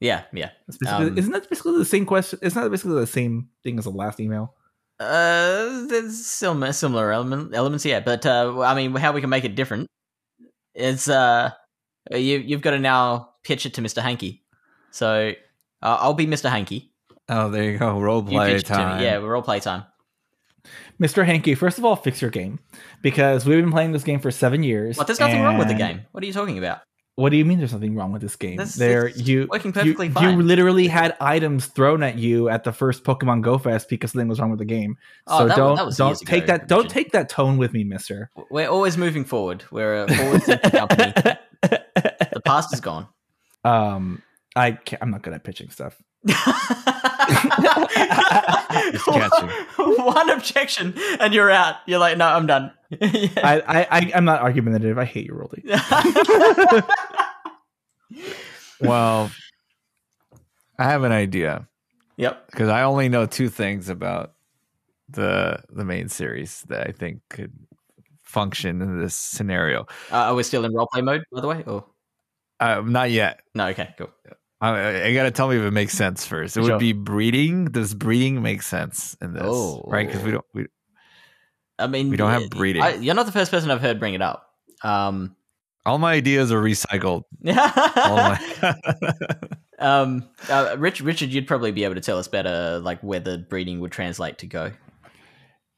yeah, yeah. Um, isn't that basically the same question isn't that basically the same thing as the last email Uh, there's similar, similar element, elements, yeah. But uh, I mean, how we can make it different is uh, you you've got to now pitch it to Mr. Hanke. So uh, I'll be Mr. Hanke. Oh, there you go. Role play pitch it to me. time. Yeah, we're all play time. Mr. Hanke, first of all, fix your game because we've been playing this game for seven years. What? There's nothing wrong with the game. What are you talking about? What do you mean? There's nothing wrong with this game? That's- there, you working you- perfectly you, fine. literally had items thrown at you at the first Pokemon Go Fest because something was wrong with the game. Oh, so that don't that was don't take ago, that don't take that tone with me, Mister. We're always moving forward. We're a forward company. The past is gone. um, I can't, I'm not good at pitching stuff. Catching. One objection and you're out. You're like, no, I'm done. Yeah. I, I, I I'm not argumentative. I hate you, Roldy. Well, I have an idea yep. because I only know two things about the the main series that I think could function in this scenario. Uh, are we still in roleplay mode, by the way? Or Uh, not yet. no? Okay, cool. I, I got to tell me if it makes sense first. It Sure. would be breeding. Does breeding make sense in this? Oh. Right? Because we don't. We, I mean, We don't have breeding. I, you're not the first person I've heard bring it up. Um, all my ideas are recycled. All my, um, uh, Rich, Richard, you'd probably be able to tell us better, like whether breeding would translate to go.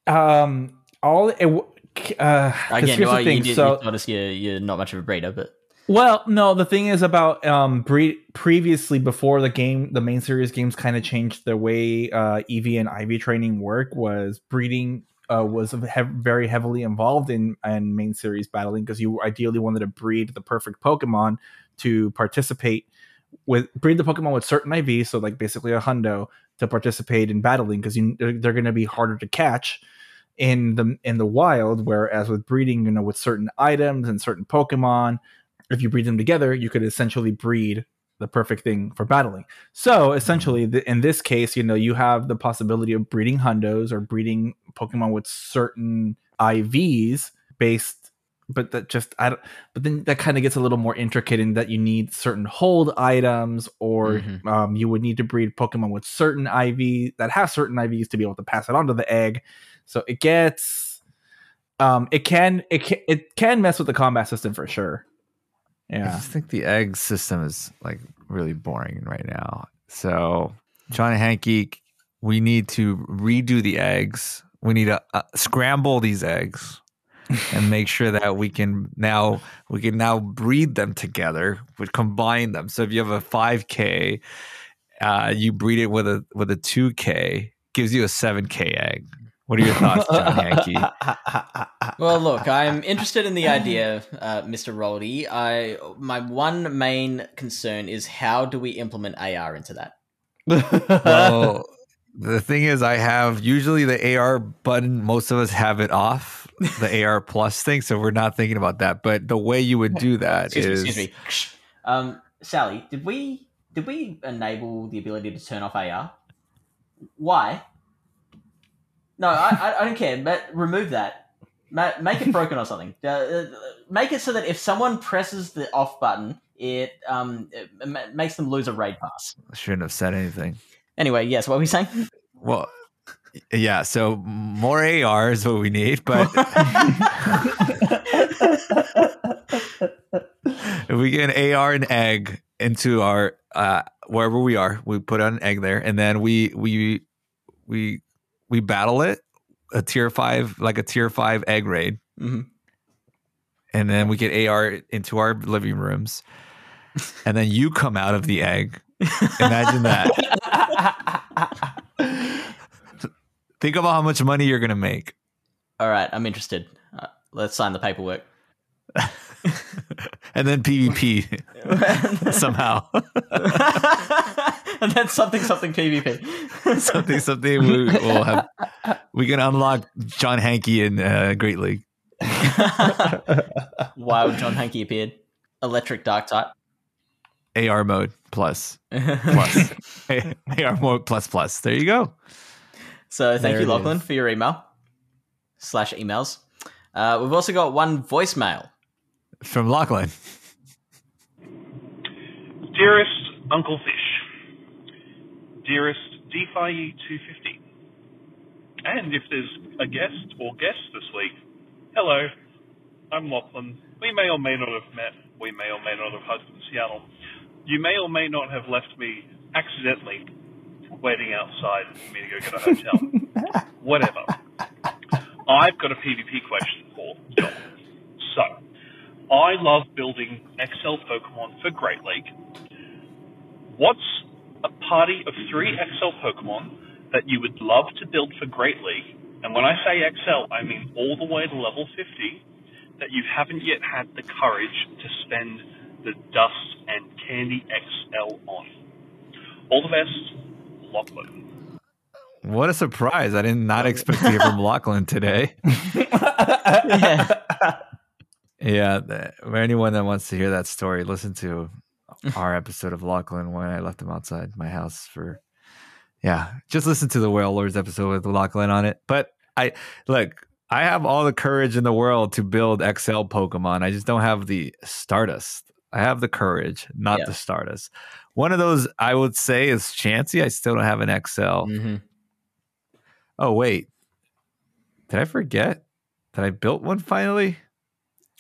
Um, all it, w- uh, 'cause Again, here's well, the thing. you, did, so you told us you're, you're not much of a breeder, but Well, no, the thing is about um breed previously before the game the main series games kind of changed the way uh EV and IV training work was breeding uh was hev- very heavily involved in in main series battling because you ideally wanted to breed the perfect Pokemon to participate with breed the Pokemon with certain IV, so like basically a hundo to participate in battling because you they're, they're going to be harder to catch in the in the wild whereas with breeding you know with certain items and certain pokemon if you breed them together you could essentially breed the perfect thing for battling. So essentially the, in this case you know you have the possibility of breeding hundos or breeding pokemon with certain ivs based but that just i don't but then that kind of gets a little more intricate in that you need certain hold items or Mhm. um, you would need to breed pokemon with certain iv that have certain ivs to be able to pass it on to the egg. So it gets um it can it can it can mess with the combat system for sure I just think the egg system is like really boring right now. So, John Hanke, we need to redo the eggs. We need to uh, scramble these eggs and make sure that we can now we can now breed them together. We combine them. So if you have a 5K, uh, you breed it with a with a 2K, gives you a 7K egg. What are your thoughts, John Hanke? Well, look, I'm interested in the idea, uh, Mr. Roldy. I my one main concern is how do we implement AR into that? well, the thing is, I have usually the AR button. Most of us have it off, the AR plus thing, so we're not thinking about that. But the way you would do that Excuse is, me, excuse me. Um, Sally, did we did we enable the ability to turn off AR? Why? No, I, I, I don't care. But remove that. Ma- make it broken or something. Uh, uh, make it so that if someone presses the off button, it um it ma- makes them lose a raid pass. I shouldn't have said anything. Anyway, yes. What were we saying? Well, yeah. So more AR is what we need, but if we get an AR and egg into our uh, wherever we are, we put an egg there, and then we we we we battle it a tier five like a tier five egg raid, hmm and then we get AR into our living rooms, and then you come out of the egg. Imagine that. Think about how much money you're gonna make. All right, I'm interested. Uh, let's sign the paperwork. and then PvP somehow. and then something something PvP. something something we will have. We can unlock John Hanke in uh, Great League. Wild John Hanke appeared. Electric Dark type. AR mode plus plus AR mode plus plus. There you go. so thank There you, Lachlan, is. for your email slash emails. Uh, we've also got one voicemail. From Lachlan. Dearest Uncle Fish, dearest DPhiE 250, and if there's a guest or guests this week, hello, I'm Lachlan. We may or may not have met, we may or may not have hugged in Seattle. You may or may not have left me accidentally waiting outside for me to go get a hotel. Whatever. I've got a PvP question for John. So, I love building XL Pokemon for Great League. What's a party of three XL Pokemon that you would love to build for Great League? And when I say XL, I mean all the way to level 50 that you haven't yet had the courage to spend the Dust and Candy XL on. All the best, Lachlan. What a surprise. I did not expect to hear from Lachlan today. yeah. Yeah. For anyone that wants to hear that story, listen to our episode of Lachlan when I left him outside my house for yeah. Just listen to the Wailordz episode with Lachlan on it. But I look, I have all the courage in the world to build XL Pokemon. I just don't have the Stardust. I have the courage, not Yeah. the Stardust. One of those I would say is Chansey. I still don't have an XL. hmm Oh wait, did I forget that I built one finally?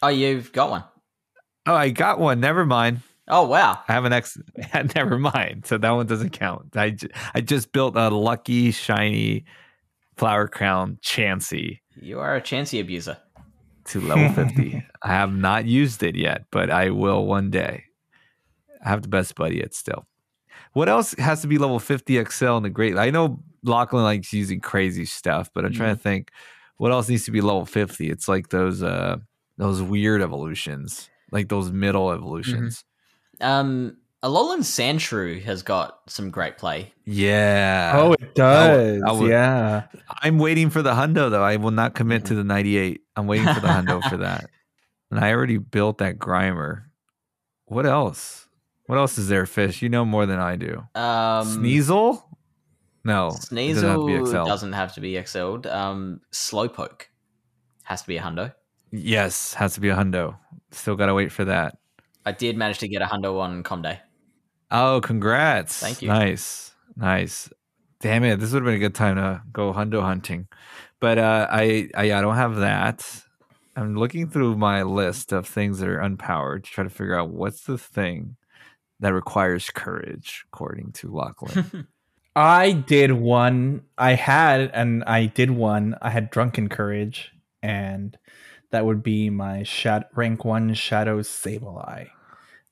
Oh, you've got one. Oh, I got one. Never mind. Oh, wow. I have an X. Never mind. So that one doesn't count. I, ju- I just built a lucky shiny flower crown Chansey. You are a Chansey abuser. to level 50. I have not used it yet, but I will one day. I have the best buddy yet still. What else has to be level 50 XL in the great? I know Lachlan likes using crazy stuff, but I'm trying to think what else needs to be level 50. It's like those uh those weird evolutions, like those middle evolutions. Um, Alolan Sandshrew has got some great play. Yeah. oh, it does. I would- yeah. I'm waiting for the hundo though. I will not commit to the 98. I'm waiting for the hundo for that. And I already built that Grimer. What else? What else is there, Fish? You know more than I do. Um, Sneasel? No. it doesn't have Sneasel doesn't have to be XL'd. Um, Slowpoke has to be a hundo. Yes, has to be a hundo. Still gotta wait for that. I did manage to get a hundo on Comday. Oh, congrats. Thank you. Nice. Nice. Damn it. This would have been a good time to go hundo hunting. But uh, I, I I don't have that. I'm looking through my list of things that are unpowered to try to figure out what's the thing that requires courage, according to Lachlan. I did one. I had, and I did one. I had drunken courage, and that would be my shat- rank one shadow Sableye,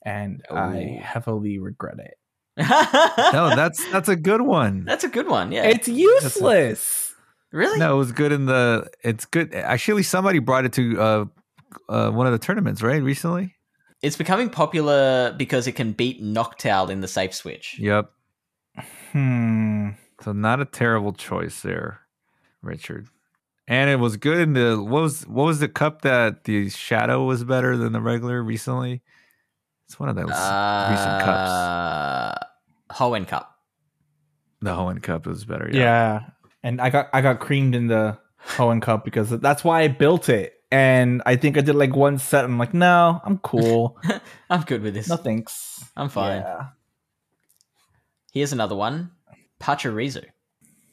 and I heavily regret it. no, that's that's a good one. That's a good one. Yeah. It's useless. really? No, it was good in the. It's good. Actually, somebody brought it to uh, uh, one of the tournaments, right? Recently. It's becoming popular because it can beat Noctowl in the safe switch. Yep. Hmm. So not a terrible choice there, Richard. And it was good in the what was what was the cup that the shadow was better than the regular recently? It's one of those recent cups. Uh, Hoenn Cup. The Hoenn Cup is better. Yeah. Yeah. and I got I got creamed in the Hoenn Cup because that's why I built it. And I think I did like one set. I'm like, no, I'm cool. I'm good with this. no thanks. I'm fine. Yeah. Here's another one. Pachirisu.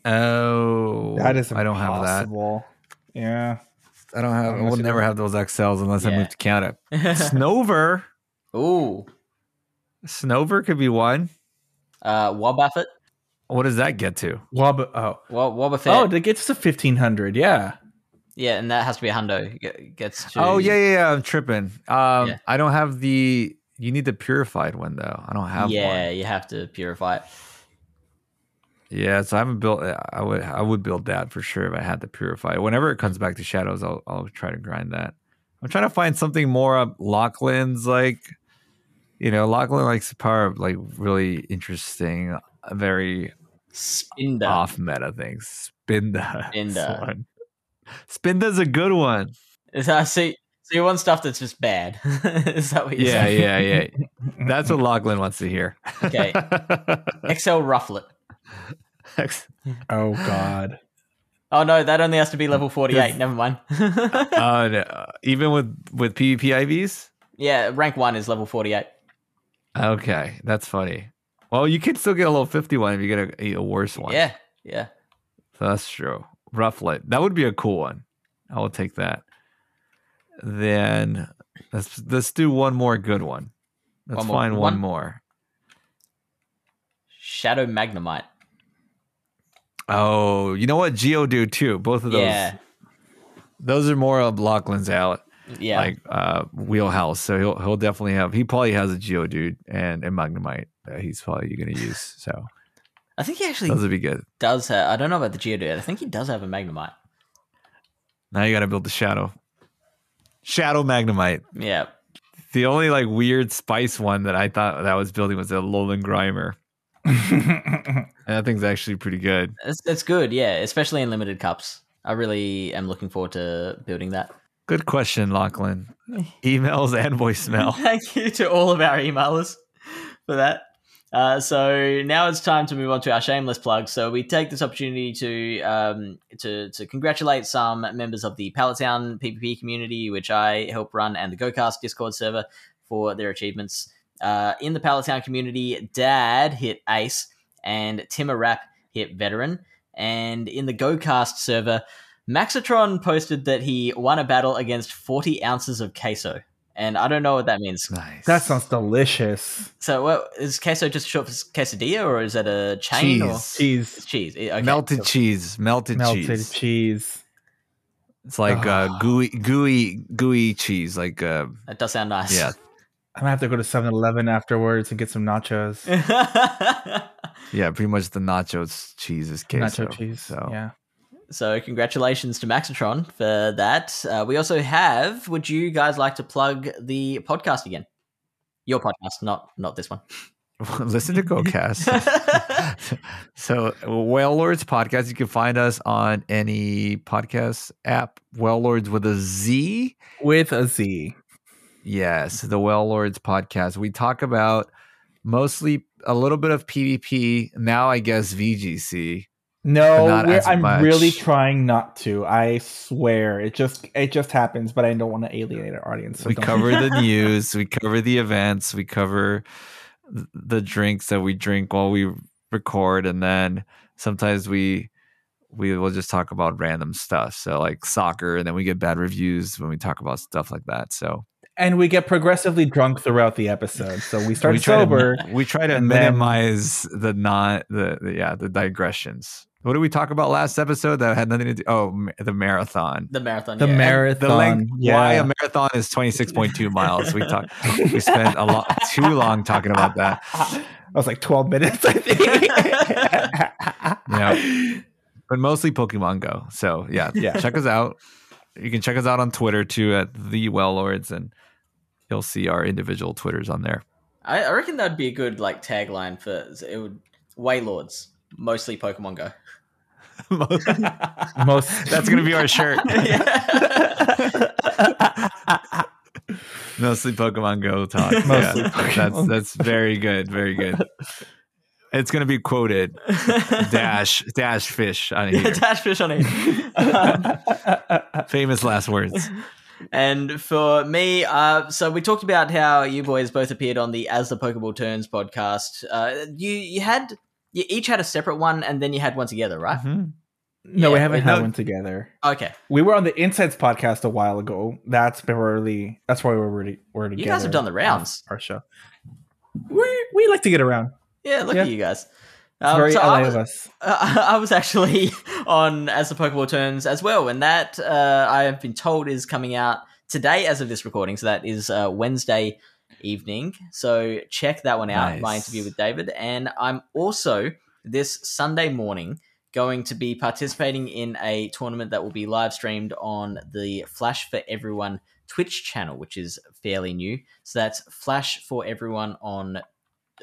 Oh, That is I don't have that. impossible. Yeah. I don't have. I will never have those XLs unless I move to Canada. Snover. Ooh. Snover could be one. Uh, Wobbuffet. What does that get to? Wob- oh. Wob- Wobbuffet. Oh, that gets to 1500. Yeah. yeah, and that has to be a hundo. Ge- Gets to. Oh yeah, yeah, yeah. I'm tripping. Um, Yeah. I don't have the. You need the purified one though. I don't have yeah, one. you have to purify it. Yeah, so I haven't built. I would. I would build that for sure if I had the purify. Whenever it comes back to shadows, I'll. I'll try to grind that. I'm trying to find something more up Lachlan's like. You know, Lachlan likes the power of like really interesting, uh, very Spinda. off meta things. Spinda. Spinda. That's one. Spinda's a good one. Is that, see, so you want stuff that's just bad. Is that what you're Yeah, saying? yeah, yeah. That's what Lachlan wants to hear. Okay. XL Rufflet. Oh God. Oh no, that only has to be level 48. Never mind. uh, no, even with with PvP IVs. yeah, rank 1 is level 48. Okay, that's funny. Well, you could still get a little 51 if you get a, a worse one. Yeah, yeah. So that's true. Rufflet. That would be a cool one. I will take that. Then let's let's do one more good one. Let's One more- find one, one- more. Shadow Magnemite. Oh, you know what? Geodude too. Both of those. Yeah, Those are more of Lachlan's out yeah. like uh wheelhouse. So he'll he'll definitely have he probably has a Geodude and a Magnemite that he's probably gonna use. So I think he actually those would be good. does have. I don't know about the Geodude. I think he does have a Magnemite. Now you gotta build the shadow. Shadow Magnemite. Yeah. The only like weird spice one that I thought that I was building was a Lolan Grimer. And that thing's actually pretty good. It's, it's good, yeah, especially in limited cups. I really am looking forward to building that. Good question, Lachlan. Emails and voicemail. Thank you to all of our emailers for that. Uh, so now it's time to move on to our shameless plug. So we take this opportunity to um, to to congratulate some members of the Palatown PPP community, which I help run, and the GoCast Discord server for their achievements. Uh, in the Palatown community, Dad hit Ace, and Timmer Rap hit Veteran. And in the GoCast server, Maxitron posted that he won a battle against 40 ounces of queso. And I don't know what that means. Nice. that sounds delicious. So, what is queso just short for quesadilla, or is that a chain? Or? cheese. Cheese. It's cheese. Okay. melted cheese. Melted, Melted cheese. cheese. It's like uh, gooey, gooey, gooey cheese. Like uh, That does sound nice. yeah, I'm gonna have to go to 7-Eleven afterwards and get some nachos. yeah. Pretty much the nachos cheese is queso. Nacho cheese. So Yeah. So congratulations to Maxitron for that. Uh, we also have. Would you guys like to plug the podcast again? Your podcast, not not this one. listen to GoCast. so Wailordz podcast. You can find us on any podcast app. Wailordz with a Z. With a Z. Yes, the Wailordz podcast. We talk about mostly a little bit of PvP. Now, I guess VGC. No, Not we're- as I'm much. really trying not to. I swear, it just it just happens, but I don't want to alienate our audience. so we cover the news. We cover the events. We cover the drinks that we drink while we record, and then sometimes we we will just talk about random stuff. So like soccer, and then we get bad reviews when we talk about stuff like that. So and we get progressively drunk throughout the episode. So we start we try sober. To, we try to and then- minimize the not the, the yeah the digressions. What did we talk about last episode that had nothing to do? Oh, the marathon. The marathon. the yeah. marathon. The length yeah. why a marathon is twenty six point two miles. We talked. We spent a lot too long talking about that. I was like 12 minutes, I think. Yeah. But mostly Pokemon Go. So yeah, Yeah. Check us out. You can check us out on Twitter too at the Wailordz, and you'll see our individual Twitters on there. I, I reckon that'd be a good like tagline for it would Wailordz, mostly Pokemon Go. Most That's gonna be our shirt. Mostly Pokemon Go talk. Mostly yeah, Pokemon that's that's very good, very good. It's gonna be quoted. Dash dash fish on here. Dash fish on it. Famous last words. And for me, uh, so we talked about how you boys both appeared on the As the Pokeball Turns podcast. Uh, you you had you each had a separate one, and then you had one together, right? Mhm. no, we haven't had no. one together. Okay, We were on the Insights podcast a while ago. That's really that's why we were already we're together. you guys have done the rounds. Our show. We we like to get around. Yeah, look Yeah. at you guys. It's Um, very so LA I was, of us. uh, I was actually on As the Pokeball Turns as well, and that uh, I have been told is coming out today as of this recording. So that is uh, Wednesday evening. So check that one out. My interview with David, and I'm also this Sunday morning going to be participating in a tournament that will be live streamed on the Flash for Everyone Twitch channel, which is fairly new. So that's Flash for Everyone on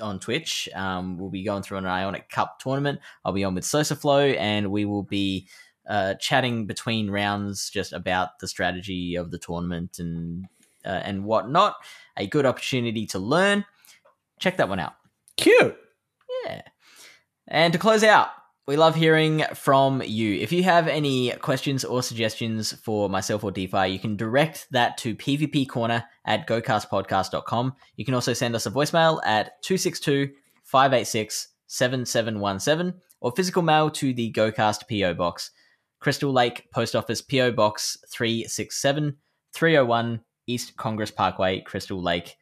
on Twitch. Um, we'll be going through an Ionic Cup tournament. I'll be on with Sosa Flow, and we will be uh, chatting between rounds just about the strategy of the tournament and uh, and whatnot. A good opportunity to learn. Check that one out. Cute. Yeah. And to close out, we love hearing from you. If you have any questions or suggestions for myself or DPhiE, you can direct that to pvpcorner at gocastpodcast.com. You can also send us a voicemail at 262 586 7717 or physical mail to the GoCast PO Box, Crystal Lake Post Office PO Box 367 301 East Congress Parkway, Crystal Lake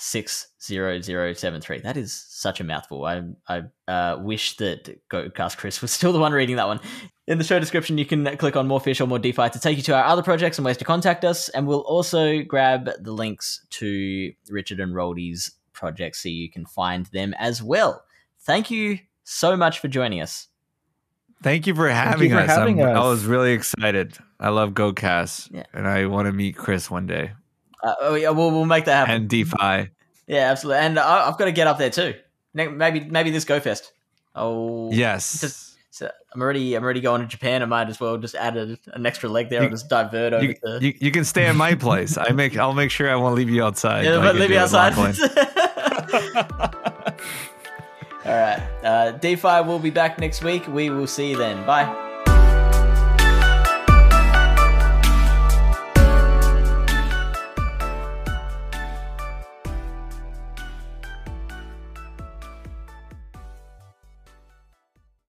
60073. That is such a mouthful. I I uh, wish that GoCast Chris was still the one reading that one. In the show description, you can click on More Fish or More DPhiE to take you to our other projects and ways to contact us. And we'll also grab the links to Richard and Roldy's projects so you can find them as well. Thank you so much for joining us. Thank you for having for us. having I'm- I was really excited. I love GoCast, Yeah. and I want to meet Chris one day Uh, oh, yeah, we'll, we'll make that happen. and DPhiE. yeah, absolutely. And I, I've got to get up there too. Maybe maybe this Go Fest. Oh, Yes, Just- So I'm already I'm already going to Japan. I might as well just add a, an extra leg there You- and just divert over you, to. you, you can stay at my place. I make. I'll make sure I won't leave you outside. yeah, like but leave me outside. All right. Uh, DPhiE will be back next week. We will see you then. Bye.